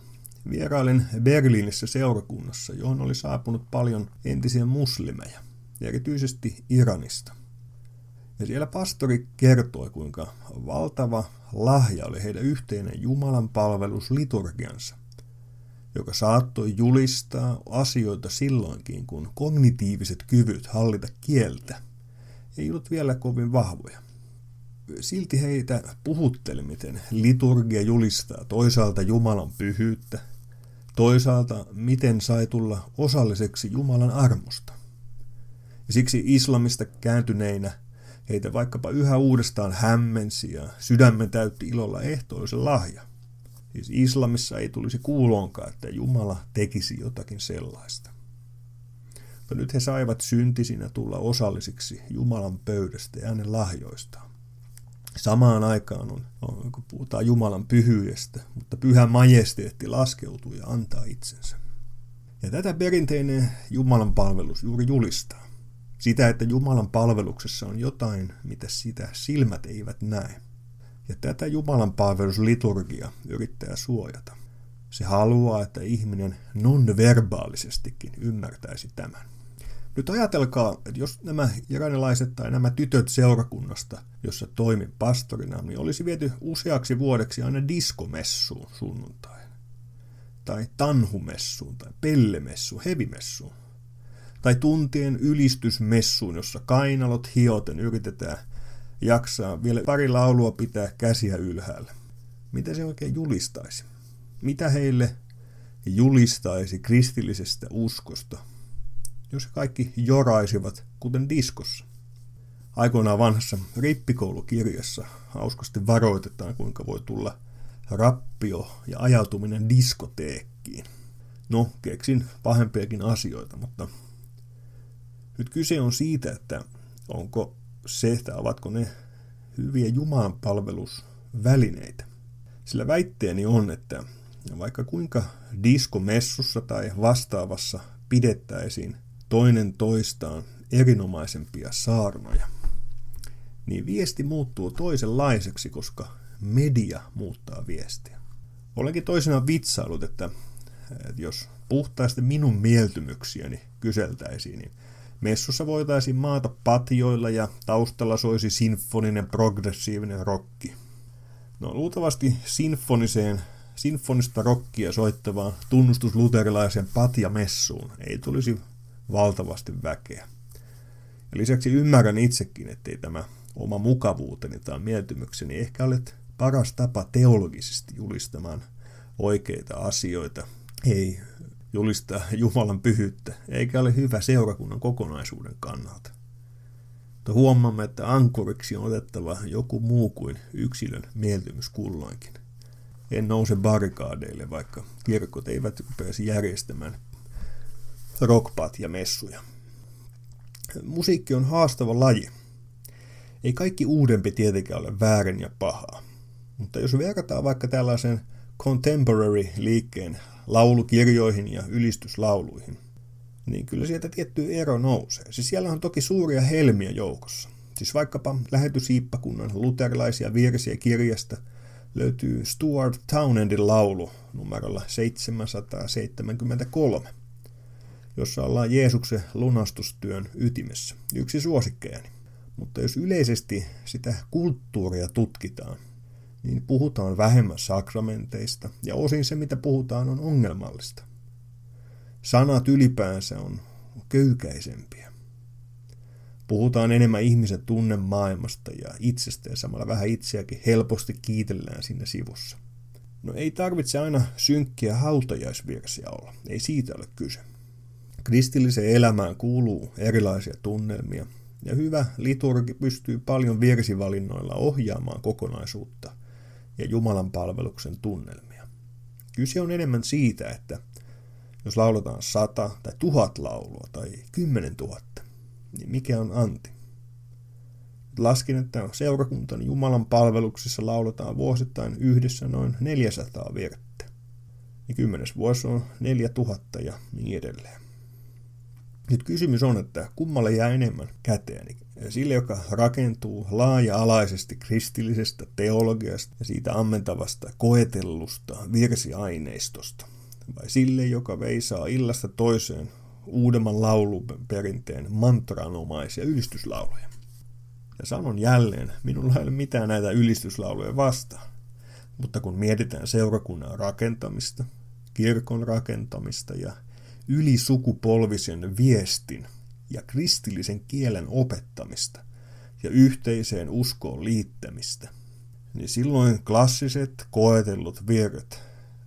Vierailin Berliinissä seurakunnassa, johon oli saapunut paljon entisiä muslimeja, erityisesti Iranista. Ja siellä pastori kertoi, kuinka valtava lahja oli heidän yhteinen Jumalan palvelusliturgiansa joka saattoi julistaa asioita silloinkin, kun kognitiiviset kyvyt hallita kieltä ei ollut vielä kovin vahvoja. Silti heitä puhutteli, miten liturgia julistaa toisaalta Jumalan pyhyyttä, toisaalta miten sai tulla osalliseksi Jumalan armosta. Ja siksi islamista kääntyneinä heitä vaikkapa yhä uudestaan hämmensi ja sydämen täytti ilolla ehtoollisen lahja – Siis islamissa ei tulisi kuulonkaan, että Jumala tekisi jotakin sellaista. Mutta nyt he saivat syntisinä tulla osallisiksi Jumalan pöydästä ja hänen lahjoistaan. Samaan aikaan on, on, kun puhutaan Jumalan pyhyydestä, mutta pyhä majesteetti laskeutuu ja antaa itsensä. Ja tätä perinteinen Jumalan palvelus juuri julistaa. Sitä, että Jumalan palveluksessa on jotain, mitä sitä silmät eivät näe. Ja tätä Jumalan palvelusliturgia yrittää suojata. Se haluaa, että ihminen non-verbaalisesti ymmärtäisi tämän. Nyt ajatelkaa, että jos nämä iranilaiset tai nämä tytöt seurakunnasta, jossa toimin pastorina, niin olisi viety useaksi vuodeksi aina diskomessuun sunnuntai. Tai tanhumessuun, tai pellemessuun, hevimessuun. Tai tuntien ylistysmessuun, jossa kainalot hioten yritetään jaksaa vielä pari laulua pitää käsiä ylhäällä. Mitä se oikein julistaisi? Mitä heille julistaisi kristillisestä uskosta, jos kaikki joraisivat kuten diskossa. Aikoinaan vanhassa rippikoulukirjassa hauskasti varoitetaan, kuinka voi tulla rappio ja ajautuminen diskoteekkiin. No, keksin pahempiakin asioita, mutta nyt kyse on siitä, että onko se, että ovatko ne hyviä Jumalan palvelusvälineitä. Sillä väitteeni on, että vaikka kuinka diskomessussa tai vastaavassa pidettäisiin toinen toistaan erinomaisempia saarnoja, niin viesti muuttuu toisenlaiseksi, koska media muuttaa viestiä. Olenkin toisenaan vitsailut, että, että jos puhtaasti minun mieltymyksiäni kyseltäisiin, niin messussa voitaisiin maata patjoilla ja taustalla soisi sinfoninen progressiivinen rokki. No luultavasti sinfoniseen, sinfonista rokkia soittavaan tunnustusluterilaisen patjamessuun ei tulisi valtavasti väkeä. Ja lisäksi ymmärrän itsekin, ettei tämä oma mukavuuteni tai mieltymykseni ehkä ole paras tapa teologisesti julistamaan oikeita asioita. Ei julistaa Jumalan pyhyyttä, eikä ole hyvä seurakunnan kokonaisuuden kannalta. Mutta huomaamme, että ankuriksi on otettava joku muu kuin yksilön mieltymys kulloinkin. En nouse barrikaadeille, vaikka kirkot eivät rupeaisi järjestämään rockpat ja messuja. Musiikki on haastava laji. Ei kaikki uudempi tietenkään ole väärin ja pahaa. Mutta jos verrataan vaikka tällaisen contemporary-liikkeen laulukirjoihin ja ylistyslauluihin, niin kyllä sieltä tietty ero nousee. Siis siellä on toki suuria helmiä joukossa. Siis vaikkapa lähetysiippakunnan luterilaisia virsiä kirjasta löytyy Stuart Townendin laulu numerolla 773, jossa ollaan Jeesuksen lunastustyön ytimessä. Yksi suosikkejani. Mutta jos yleisesti sitä kulttuuria tutkitaan, niin puhutaan vähemmän sakramenteista, ja osin se, mitä puhutaan, on ongelmallista. Sanat ylipäänsä on köykäisempiä. Puhutaan enemmän ihmisen tunnemaailmasta ja itsestä ja samalla vähän itseäkin helposti kiitellään siinä sivussa. No ei tarvitse aina synkkiä hautajaisvirsiä olla, ei siitä ole kyse. Kristilliseen elämään kuuluu erilaisia tunnelmia, ja hyvä liturgi pystyy paljon virsivalinnoilla ohjaamaan kokonaisuutta ja Jumalan palveluksen tunnelmia. Kyse on enemmän siitä, että jos lauletaan sata tai tuhat laulua tai kymmenen tuhatta, niin mikä on anti? Laskin, että seurakuntan Jumalan palveluksissa lauletaan vuosittain yhdessä noin 400 virttä. Ja kymmenes vuosi on 4000 ja niin edelleen. Nyt kysymys on, että kummalle jää enemmän käteen. Sille, joka rakentuu laaja-alaisesti kristillisestä teologiasta ja siitä ammentavasta koetellusta virsiaineistosta. Vai sille, joka veisaa illasta toiseen uudemman lauluperinteen mantranomaisia ylistyslauluja. Ja sanon jälleen, minulla ei ole mitään näitä ylistyslauluja vastaan. Mutta kun mietitään seurakunnan rakentamista, kirkon rakentamista ja ylisukupolvisen viestin ja kristillisen kielen opettamista ja yhteiseen uskoon liittämistä, niin silloin klassiset koetellut virret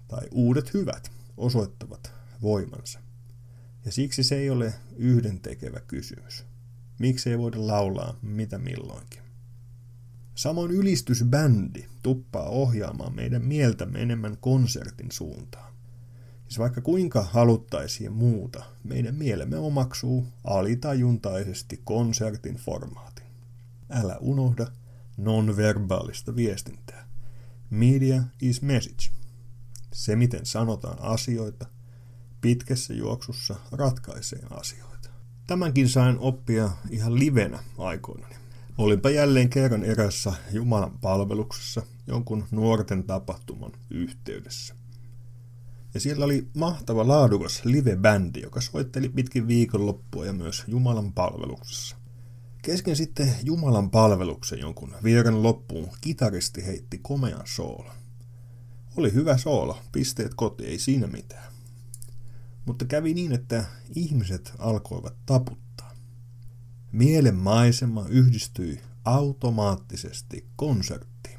tai uudet hyvät osoittavat voimansa. Ja siksi se ei ole yhdentekevä kysymys. Miksi ei voida laulaa mitä milloinkin? Samoin ylistysbändi tuppaa ohjaamaan meidän mieltämme enemmän konsertin suuntaan. Siis vaikka kuinka haluttaisiin muuta, meidän mielemme omaksuu alitajuntaisesti konsertin formaatin. Älä unohda nonverbaalista viestintää. Media is message. Se, miten sanotaan asioita, pitkässä juoksussa ratkaisee asioita. Tämänkin sain oppia ihan livenä aikoinani. Olinpa jälleen kerran erässä Jumalan palveluksessa jonkun nuorten tapahtuman yhteydessä. Ja siellä oli mahtava laadukas live-bändi, joka soitteli pitkin viikonloppua ja myös Jumalan palveluksessa. Kesken sitten Jumalan palveluksen jonkun vierän loppuun kitaristi heitti komean soolon. Oli hyvä soolo, pisteet koti, ei siinä mitään. Mutta kävi niin, että ihmiset alkoivat taputtaa. Mielen maisema yhdistyi automaattisesti konserttiin.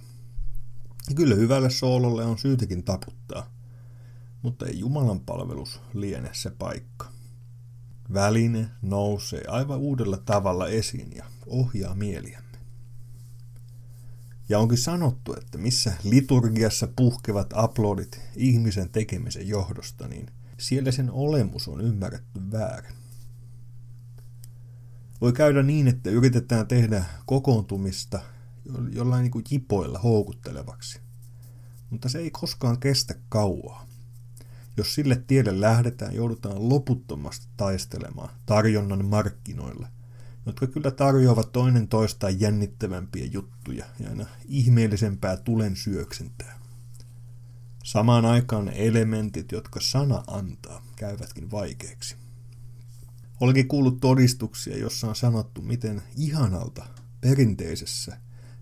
Ja kyllä hyvälle soololle on syytäkin taputtaa – mutta ei Jumalan palvelus liene se paikka. Väline nousee aivan uudella tavalla esiin ja ohjaa mieliämme. Ja onkin sanottu, että missä liturgiassa puhkevat aplodit ihmisen tekemisen johdosta, niin siellä sen olemus on ymmärretty väärin. Voi käydä niin, että yritetään tehdä kokoontumista jollain niin kuin jipoilla houkuttelevaksi. Mutta se ei koskaan kestä kauaa. Jos sille tielle lähdetään, joudutaan loputtomasti taistelemaan tarjonnan markkinoille, jotka kyllä tarjoavat toinen toistaan jännittävämpiä juttuja ja aina ihmeellisempää tulen syöksentää. Samaan aikaan elementit, jotka sana antaa, käyvätkin vaikeiksi. Olenkin kuullut todistuksia, jossa on sanottu, miten ihanalta perinteisessä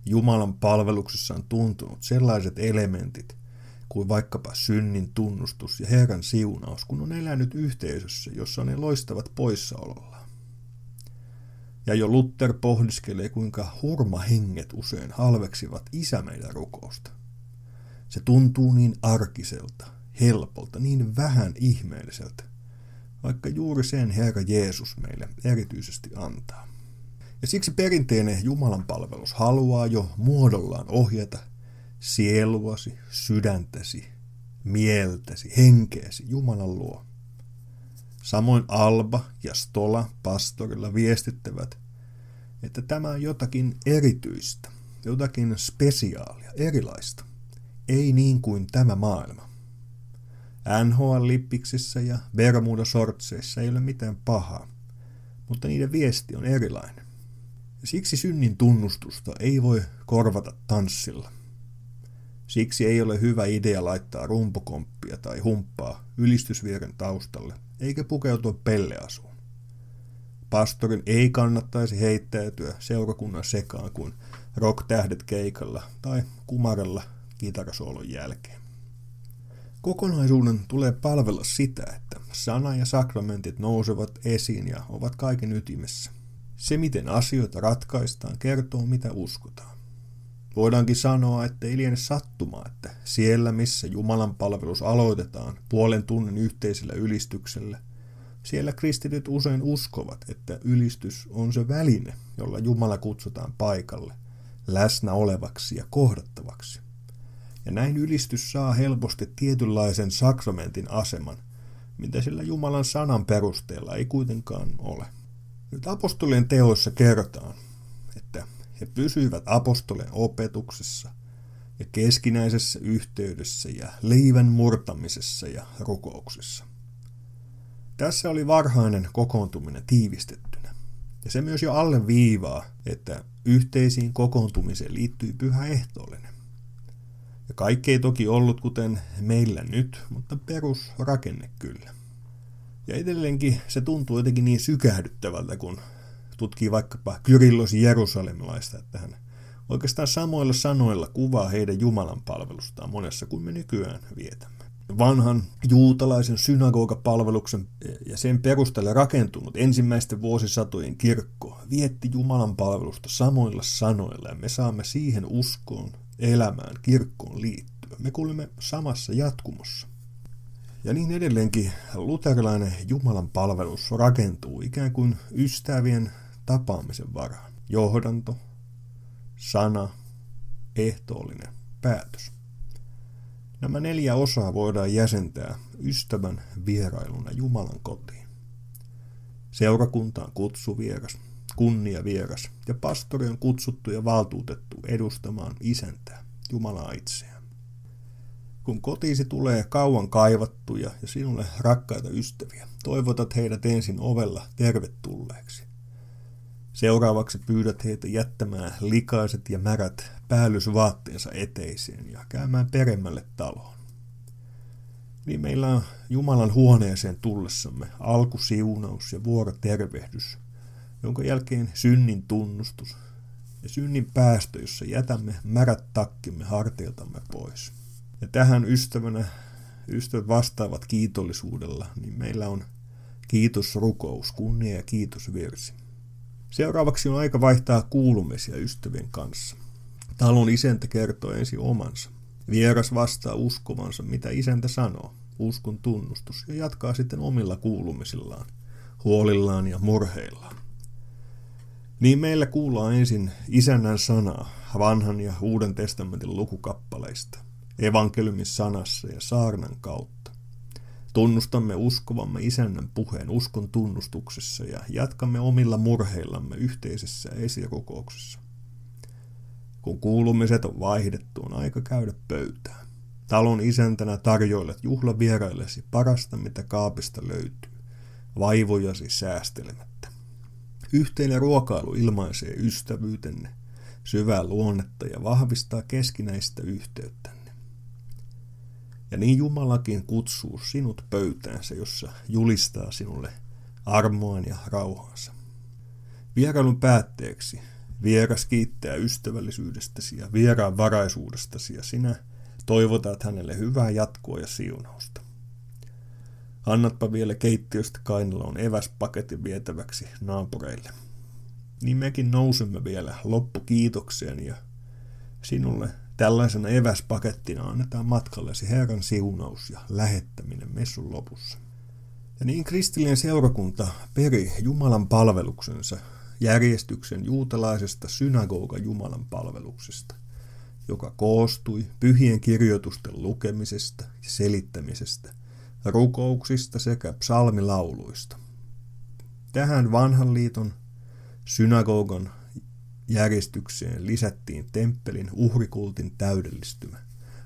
Jumalan palveluksessa on tuntunut sellaiset elementit kuin vaikkapa synnin tunnustus ja Herran siunaus, kun on elänyt yhteisössä, jossa ne loistavat poissaolollaan. Ja jo Luther pohdiskelee, kuinka hurmahenget usein halveksivat isä meidän rukousta. Se tuntuu niin arkiselta, helpolta, niin vähän ihmeelliseltä, vaikka juuri sen Herra Jeesus meille erityisesti antaa. Ja siksi perinteinen Jumalan palvelus haluaa jo muodollaan ohjata sieluasi, sydäntäsi, mieltäsi, henkeäsi Jumalan luo. Samoin Alba ja Stola pastorilla viestittävät, että tämä on jotakin erityistä, jotakin spesiaalia, erilaista. Ei niin kuin tämä maailma. NHL-lippiksissä ja Bermuda-sortseissa ei ole mitään pahaa, mutta niiden viesti on erilainen. Siksi synnin tunnustusta ei voi korvata tanssilla. Siksi ei ole hyvä idea laittaa rumpukomppia tai humppaa ylistysvieren taustalle, eikä pukeutua pelleasuun. Pastorin ei kannattaisi heittäytyä seurakunnan sekaan kuin rock-tähdet keikalla tai kumarella kitarasoolon jälkeen. Kokonaisuuden tulee palvella sitä, että sana ja sakramentit nousevat esiin ja ovat kaiken ytimessä. Se, miten asioita ratkaistaan, kertoo, mitä uskotaan. Voidaankin sanoa, että ei liene sattumaa, että siellä, missä Jumalan palvelus aloitetaan puolen tunnin yhteisellä ylistyksellä, siellä kristityt usein uskovat, että ylistys on se väline, jolla Jumala kutsutaan paikalle, läsnä olevaksi ja kohdattavaksi. Ja näin ylistys saa helposti tietynlaisen sakramentin aseman, mitä sillä Jumalan sanan perusteella ei kuitenkaan ole. Nyt apostolien teoissa kerrotaan, he pysyivät apostolien opetuksessa ja keskinäisessä yhteydessä ja leivän murtamisessa ja rukouksessa. Tässä oli varhainen kokoontuminen tiivistettynä. Ja se myös jo alle viivaa, että yhteisiin kokoontumiseen liittyy pyhä ehtoollinen. Ja kaikki ei toki ollut kuten meillä nyt, mutta perusrakenne kyllä. Ja edelleenkin se tuntuu jotenkin niin sykähdyttävältä, kun tutkii vaikkapa Kyrillos Jerusalemilaista, että hän oikeastaan samoilla sanoilla kuvaa heidän Jumalan palvelustaan monessa kuin me nykyään vietämme. Vanhan juutalaisen synagogapalveluksen ja sen perusteella rakentunut ensimmäisten vuosisatojen kirkko vietti Jumalan palvelusta samoilla sanoilla ja me saamme siihen uskoon, elämään, kirkkoon liittyä. Me kuulemme samassa jatkumossa. Ja niin edelleenkin luterilainen Jumalan palvelus rakentuu ikään kuin ystävien tapaamisen varaan. Johdanto, sana, ehtoollinen, päätös. Nämä neljä osaa voidaan jäsentää ystävän vierailuna Jumalan kotiin. Seurakunta on kutsuvieras, kunniavieras ja pastori on kutsuttu ja valtuutettu edustamaan isäntää, Jumalaa itseään. Kun kotiisi tulee kauan kaivattuja ja sinulle rakkaita ystäviä, toivotat heidät ensin ovella tervetulleeksi. Seuraavaksi pyydät heitä jättämään likaiset ja märät päällysvaatteensa eteiseen ja käymään peremmälle taloon. Niin meillä on Jumalan huoneeseen tullessamme alkusiunaus ja vuorotervehdys, jonka jälkeen synnin tunnustus ja synnin päästö, jossa jätämme märät takkimme harteiltamme pois. Ja tähän ystävänä, ystävät vastaavat kiitollisuudella, niin meillä on kiitosrukous, kunnia ja kiitosvirsi. Seuraavaksi on aika vaihtaa kuulumisia ystävien kanssa. Talon isäntä kertoo ensin omansa. Vieras vastaa uskovansa, mitä isäntä sanoo. uskon tunnustus ja jatkaa sitten omilla kuulumisillaan, huolillaan ja murheillaan. Niin meillä kuullaan ensin isännän sanaa vanhan ja uuden testamentin lukukappaleista, evankeliumin sanassa ja saarnan kautta. Tunnustamme uskovamme isännän puheen uskon tunnustuksessa ja jatkamme omilla murheillamme yhteisessä esirukouksessa. Kun kuulumiset on vaihdettu, on aika käydä pöytään. Talon isäntänä tarjoilet juhlavieraillesi parasta, mitä kaapista löytyy, vaivojasi säästelemättä. Yhteinen ruokailu ilmaisee ystävyytenne, syvää luonnetta ja vahvistaa keskinäistä yhteyttänne. Ja niin Jumalakin kutsuu sinut pöytäänsä, jossa julistaa sinulle armoan ja rauhansa. Vierailun päätteeksi vieras kiittää ystävällisyydestäsi ja vieraan varaisuudestasi ja sinä toivotat hänelle hyvää jatkoa ja siunausta. Annatpa vielä keittiöstä kainaloon eväspaketin vietäväksi naapureille. Niin mekin nousemme vielä loppukiitokseen ja sinulle tällaisena eväspakettina annetaan matkallesi Herran siunaus ja lähettäminen messun lopussa. Ja niin kristillinen seurakunta peri Jumalan palveluksensa järjestyksen juutalaisesta synagoga Jumalan palveluksesta, joka koostui pyhien kirjoitusten lukemisesta ja selittämisestä – rukouksista sekä psalmilauluista. Tähän vanhan liiton synagogan järjestykseen lisättiin temppelin uhrikultin täydellistymä,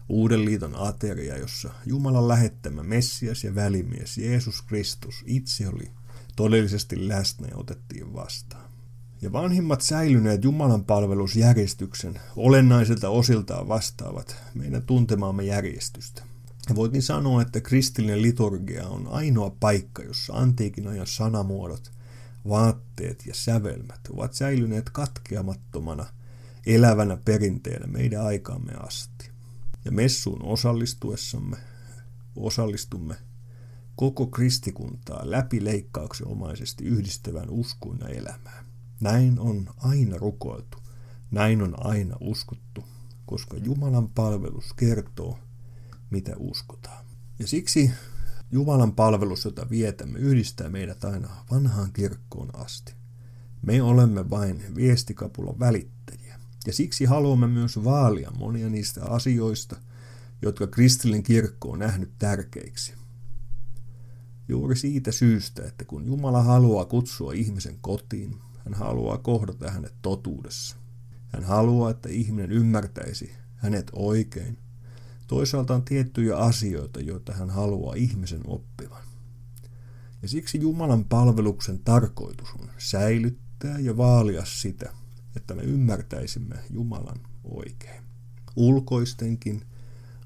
uuden liiton ateria, jossa Jumalan lähettämä Messias ja välimies Jeesus Kristus itse oli todellisesti läsnä ja otettiin vastaan. Ja vanhimmat säilyneet Jumalan palvelusjärjestyksen olennaisilta osiltaan vastaavat meidän tuntemaamme järjestystä. Ja voikin sanoa, että kristillinen liturgia on ainoa paikka, jossa antiikin ajan sanamuodot, vaatteet ja sävelmät ovat säilyneet katkeamattomana elävänä perinteenä meidän aikaamme asti. Ja messuun osallistuessamme osallistumme koko kristikuntaa läpi leikkauksenomaisesti yhdistävän uskon ja elämään. Näin on aina rukoiltu, näin on aina uskottu, koska Jumalan palvelus kertoo mitä uskotaan. Ja siksi Jumalan palvelus, jota vietämme, yhdistää meidät aina vanhaan kirkkoon asti. Me olemme vain viestikapulan välittäjiä. Ja siksi haluamme myös vaalia monia niistä asioista, jotka kristillinen kirkko on nähnyt tärkeiksi. Juuri siitä syystä, että kun Jumala haluaa kutsua ihmisen kotiin, hän haluaa kohdata hänet totuudessa. Hän haluaa, että ihminen ymmärtäisi hänet oikein – Toisaalta on tiettyjä asioita, joita hän haluaa ihmisen oppivan. Ja siksi Jumalan palveluksen tarkoitus on säilyttää ja vaalia sitä, että me ymmärtäisimme Jumalan oikein. Ulkoistenkin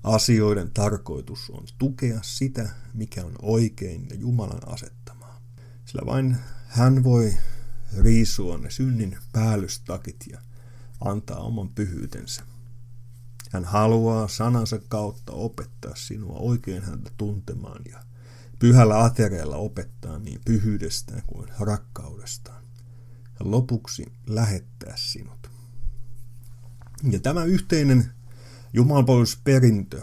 asioiden tarkoitus on tukea sitä, mikä on oikein ja Jumalan asettamaa. Sillä vain hän voi riisua ne synnin päällystakit ja antaa oman pyhyytensä. Hän haluaa sanansa kautta opettaa sinua oikein häntä tuntemaan ja pyhällä atereella opettaa niin pyhyydestään kuin rakkaudestaan. Ja lopuksi lähettää sinut. Ja tämä yhteinen jumalpalvelusperintö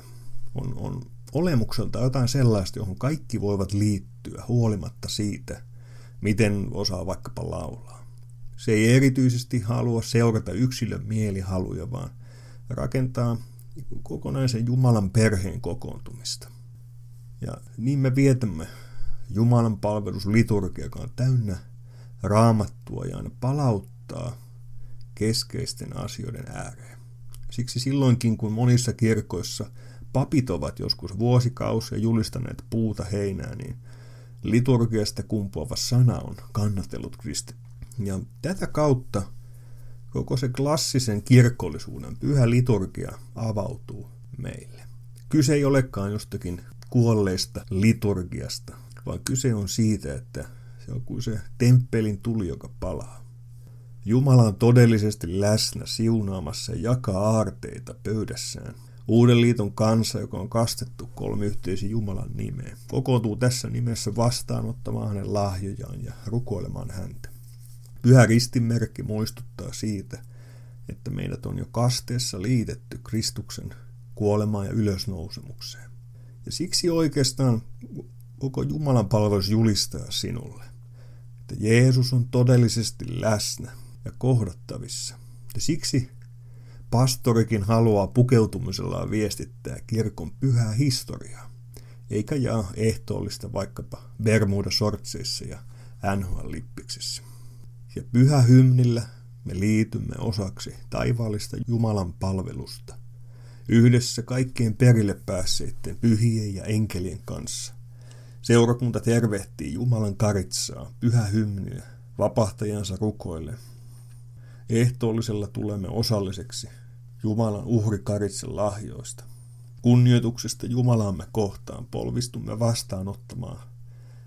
on, on olemukselta jotain sellaista, johon kaikki voivat liittyä huolimatta siitä, miten osaa vaikkapa laulaa. Se ei erityisesti halua seurata yksilön mielihaluja, vaan rakentaa kokonaisen Jumalan perheen kokoontumista. Ja niin me vietämme Jumalan palvelusliturgia, joka on täynnä raamattua ja aina palauttaa keskeisten asioiden ääreen. Siksi silloinkin, kun monissa kirkoissa papit ovat joskus vuosikausia julistaneet puuta heinää, niin liturgiasta kumpuava sana on kannatellut kristitty. Ja tätä kautta Koko se klassisen kirkollisuuden pyhä liturgia avautuu meille. Kyse ei olekaan jostakin kuolleesta liturgiasta, vaan kyse on siitä, että se on kuin se temppelin tuli, joka palaa. Jumala on todellisesti läsnä siunaamassa ja jakaa aarteita pöydässään. Uuden liiton kansa, joka on kastettu kolmiyhteisen Jumalan nimeen, kokoontuu tässä nimessä vastaanottamaan hänen lahjojaan ja rukoilemaan häntä. Pyhä ristimerkki muistuttaa siitä, että meidät on jo kasteessa liitetty Kristuksen kuolemaan ja ylösnousemukseen. Ja siksi oikeastaan koko Jumalan palvelus julistaa sinulle, että Jeesus on todellisesti läsnä ja kohdattavissa. Ja siksi pastorikin haluaa pukeutumisellaan viestittää kirkon pyhää historiaa, eikä jaa ehtoollista vaikkapa Bermuda-sortseissa ja NHL-lippiksissä. Ja pyhä hymnillä me liitymme osaksi taivaallista Jumalan palvelusta, yhdessä kaikkien perille päässeiden pyhien ja enkelien kanssa. Seurakunta tervehtii Jumalan karitsaa, pyhä hymniä, vapahtajansa rukoille. Ehtoollisella tulemme osalliseksi Jumalan uhrikaritsen lahjoista. Kunnioituksesta Jumalaamme kohtaan polvistumme vastaanottamaan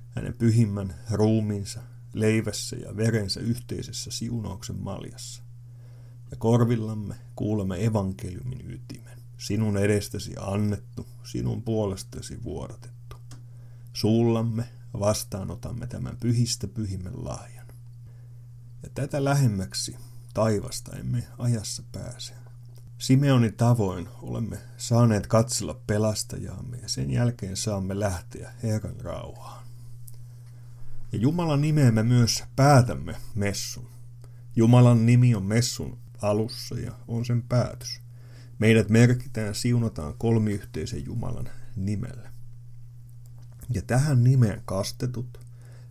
hänen pyhimmän ruumiinsa leivässä ja verensä yhteisessä siunauksen maljassa. Ja korvillamme kuulemme evankeliumin ytimen. Sinun edestäsi annettu, sinun puolestasi vuodatettu. Suullamme vastaanotamme tämän pyhistä pyhimmän lahjan. Ja tätä lähemmäksi taivasta emme ajassa pääse. Simeonin tavoin olemme saaneet katsella pelastajaamme ja sen jälkeen saamme lähteä Herran rauhaan. Ja Jumalan nimeen me myös päätämme messun. Jumalan nimi on messun alussa ja on sen päätös. Meidät merkitään, siunataan kolmiyhteisen Jumalan nimellä. Ja tähän nimeen kastetut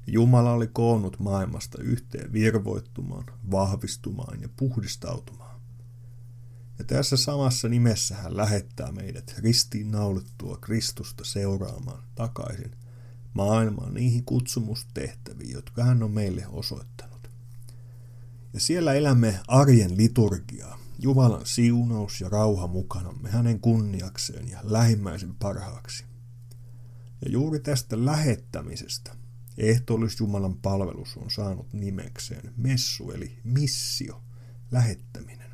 Jumala oli koonnut maailmasta yhteen virvoittumaan, vahvistumaan ja puhdistautumaan. Ja tässä samassa nimessä hän lähettää meidät ristiin naulittua Kristusta seuraamaan takaisin maailmaan niihin kutsumustehtäviin, jotka hän on meille osoittanut. Ja siellä elämme arjen liturgiaa, Jumalan siunaus ja rauha mukanamme hänen kunniakseen ja lähimmäisen parhaaksi. Ja juuri tästä lähettämisestä ehtoollis Jumalan palvelus on saanut nimekseen messu eli missio, lähettäminen.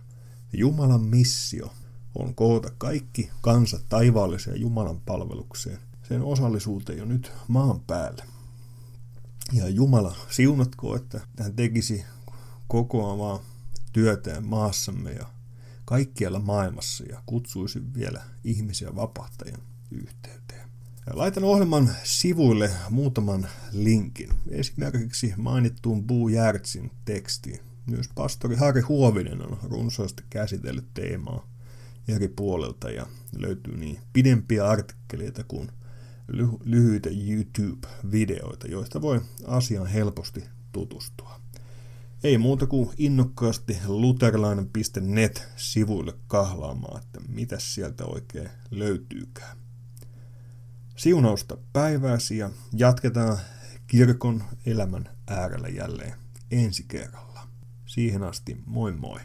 Ja Jumalan missio on koota kaikki kansat taivaalliseen Jumalan palvelukseen sen osallisuuteen jo nyt maan päällä. Ja Jumala siunatko, että hän tekisi kokoavaa työtään maassamme ja kaikkialla maailmassa ja kutsuisi vielä ihmisiä vapahtajan yhteyteen. Ja laitan ohjelman sivuille muutaman linkin, esimerkiksi mainittuun Boo Järtsin tekstiin. Myös pastori Harri Huovinen on runsaasti käsitellyt teemaa eri puolelta ja löytyy niin pidempiä artikkeleita kuin lyhyitä YouTube-videoita, joista voi asiaan helposti tutustua. Ei muuta kuin innokkaasti luterilainen.net-sivuille kahlaamaan, että mitä sieltä oikein löytyykään. Siunausta päivääsi ja jatketaan kirkon elämän äärellä jälleen ensi kerralla. Siihen asti moi moi!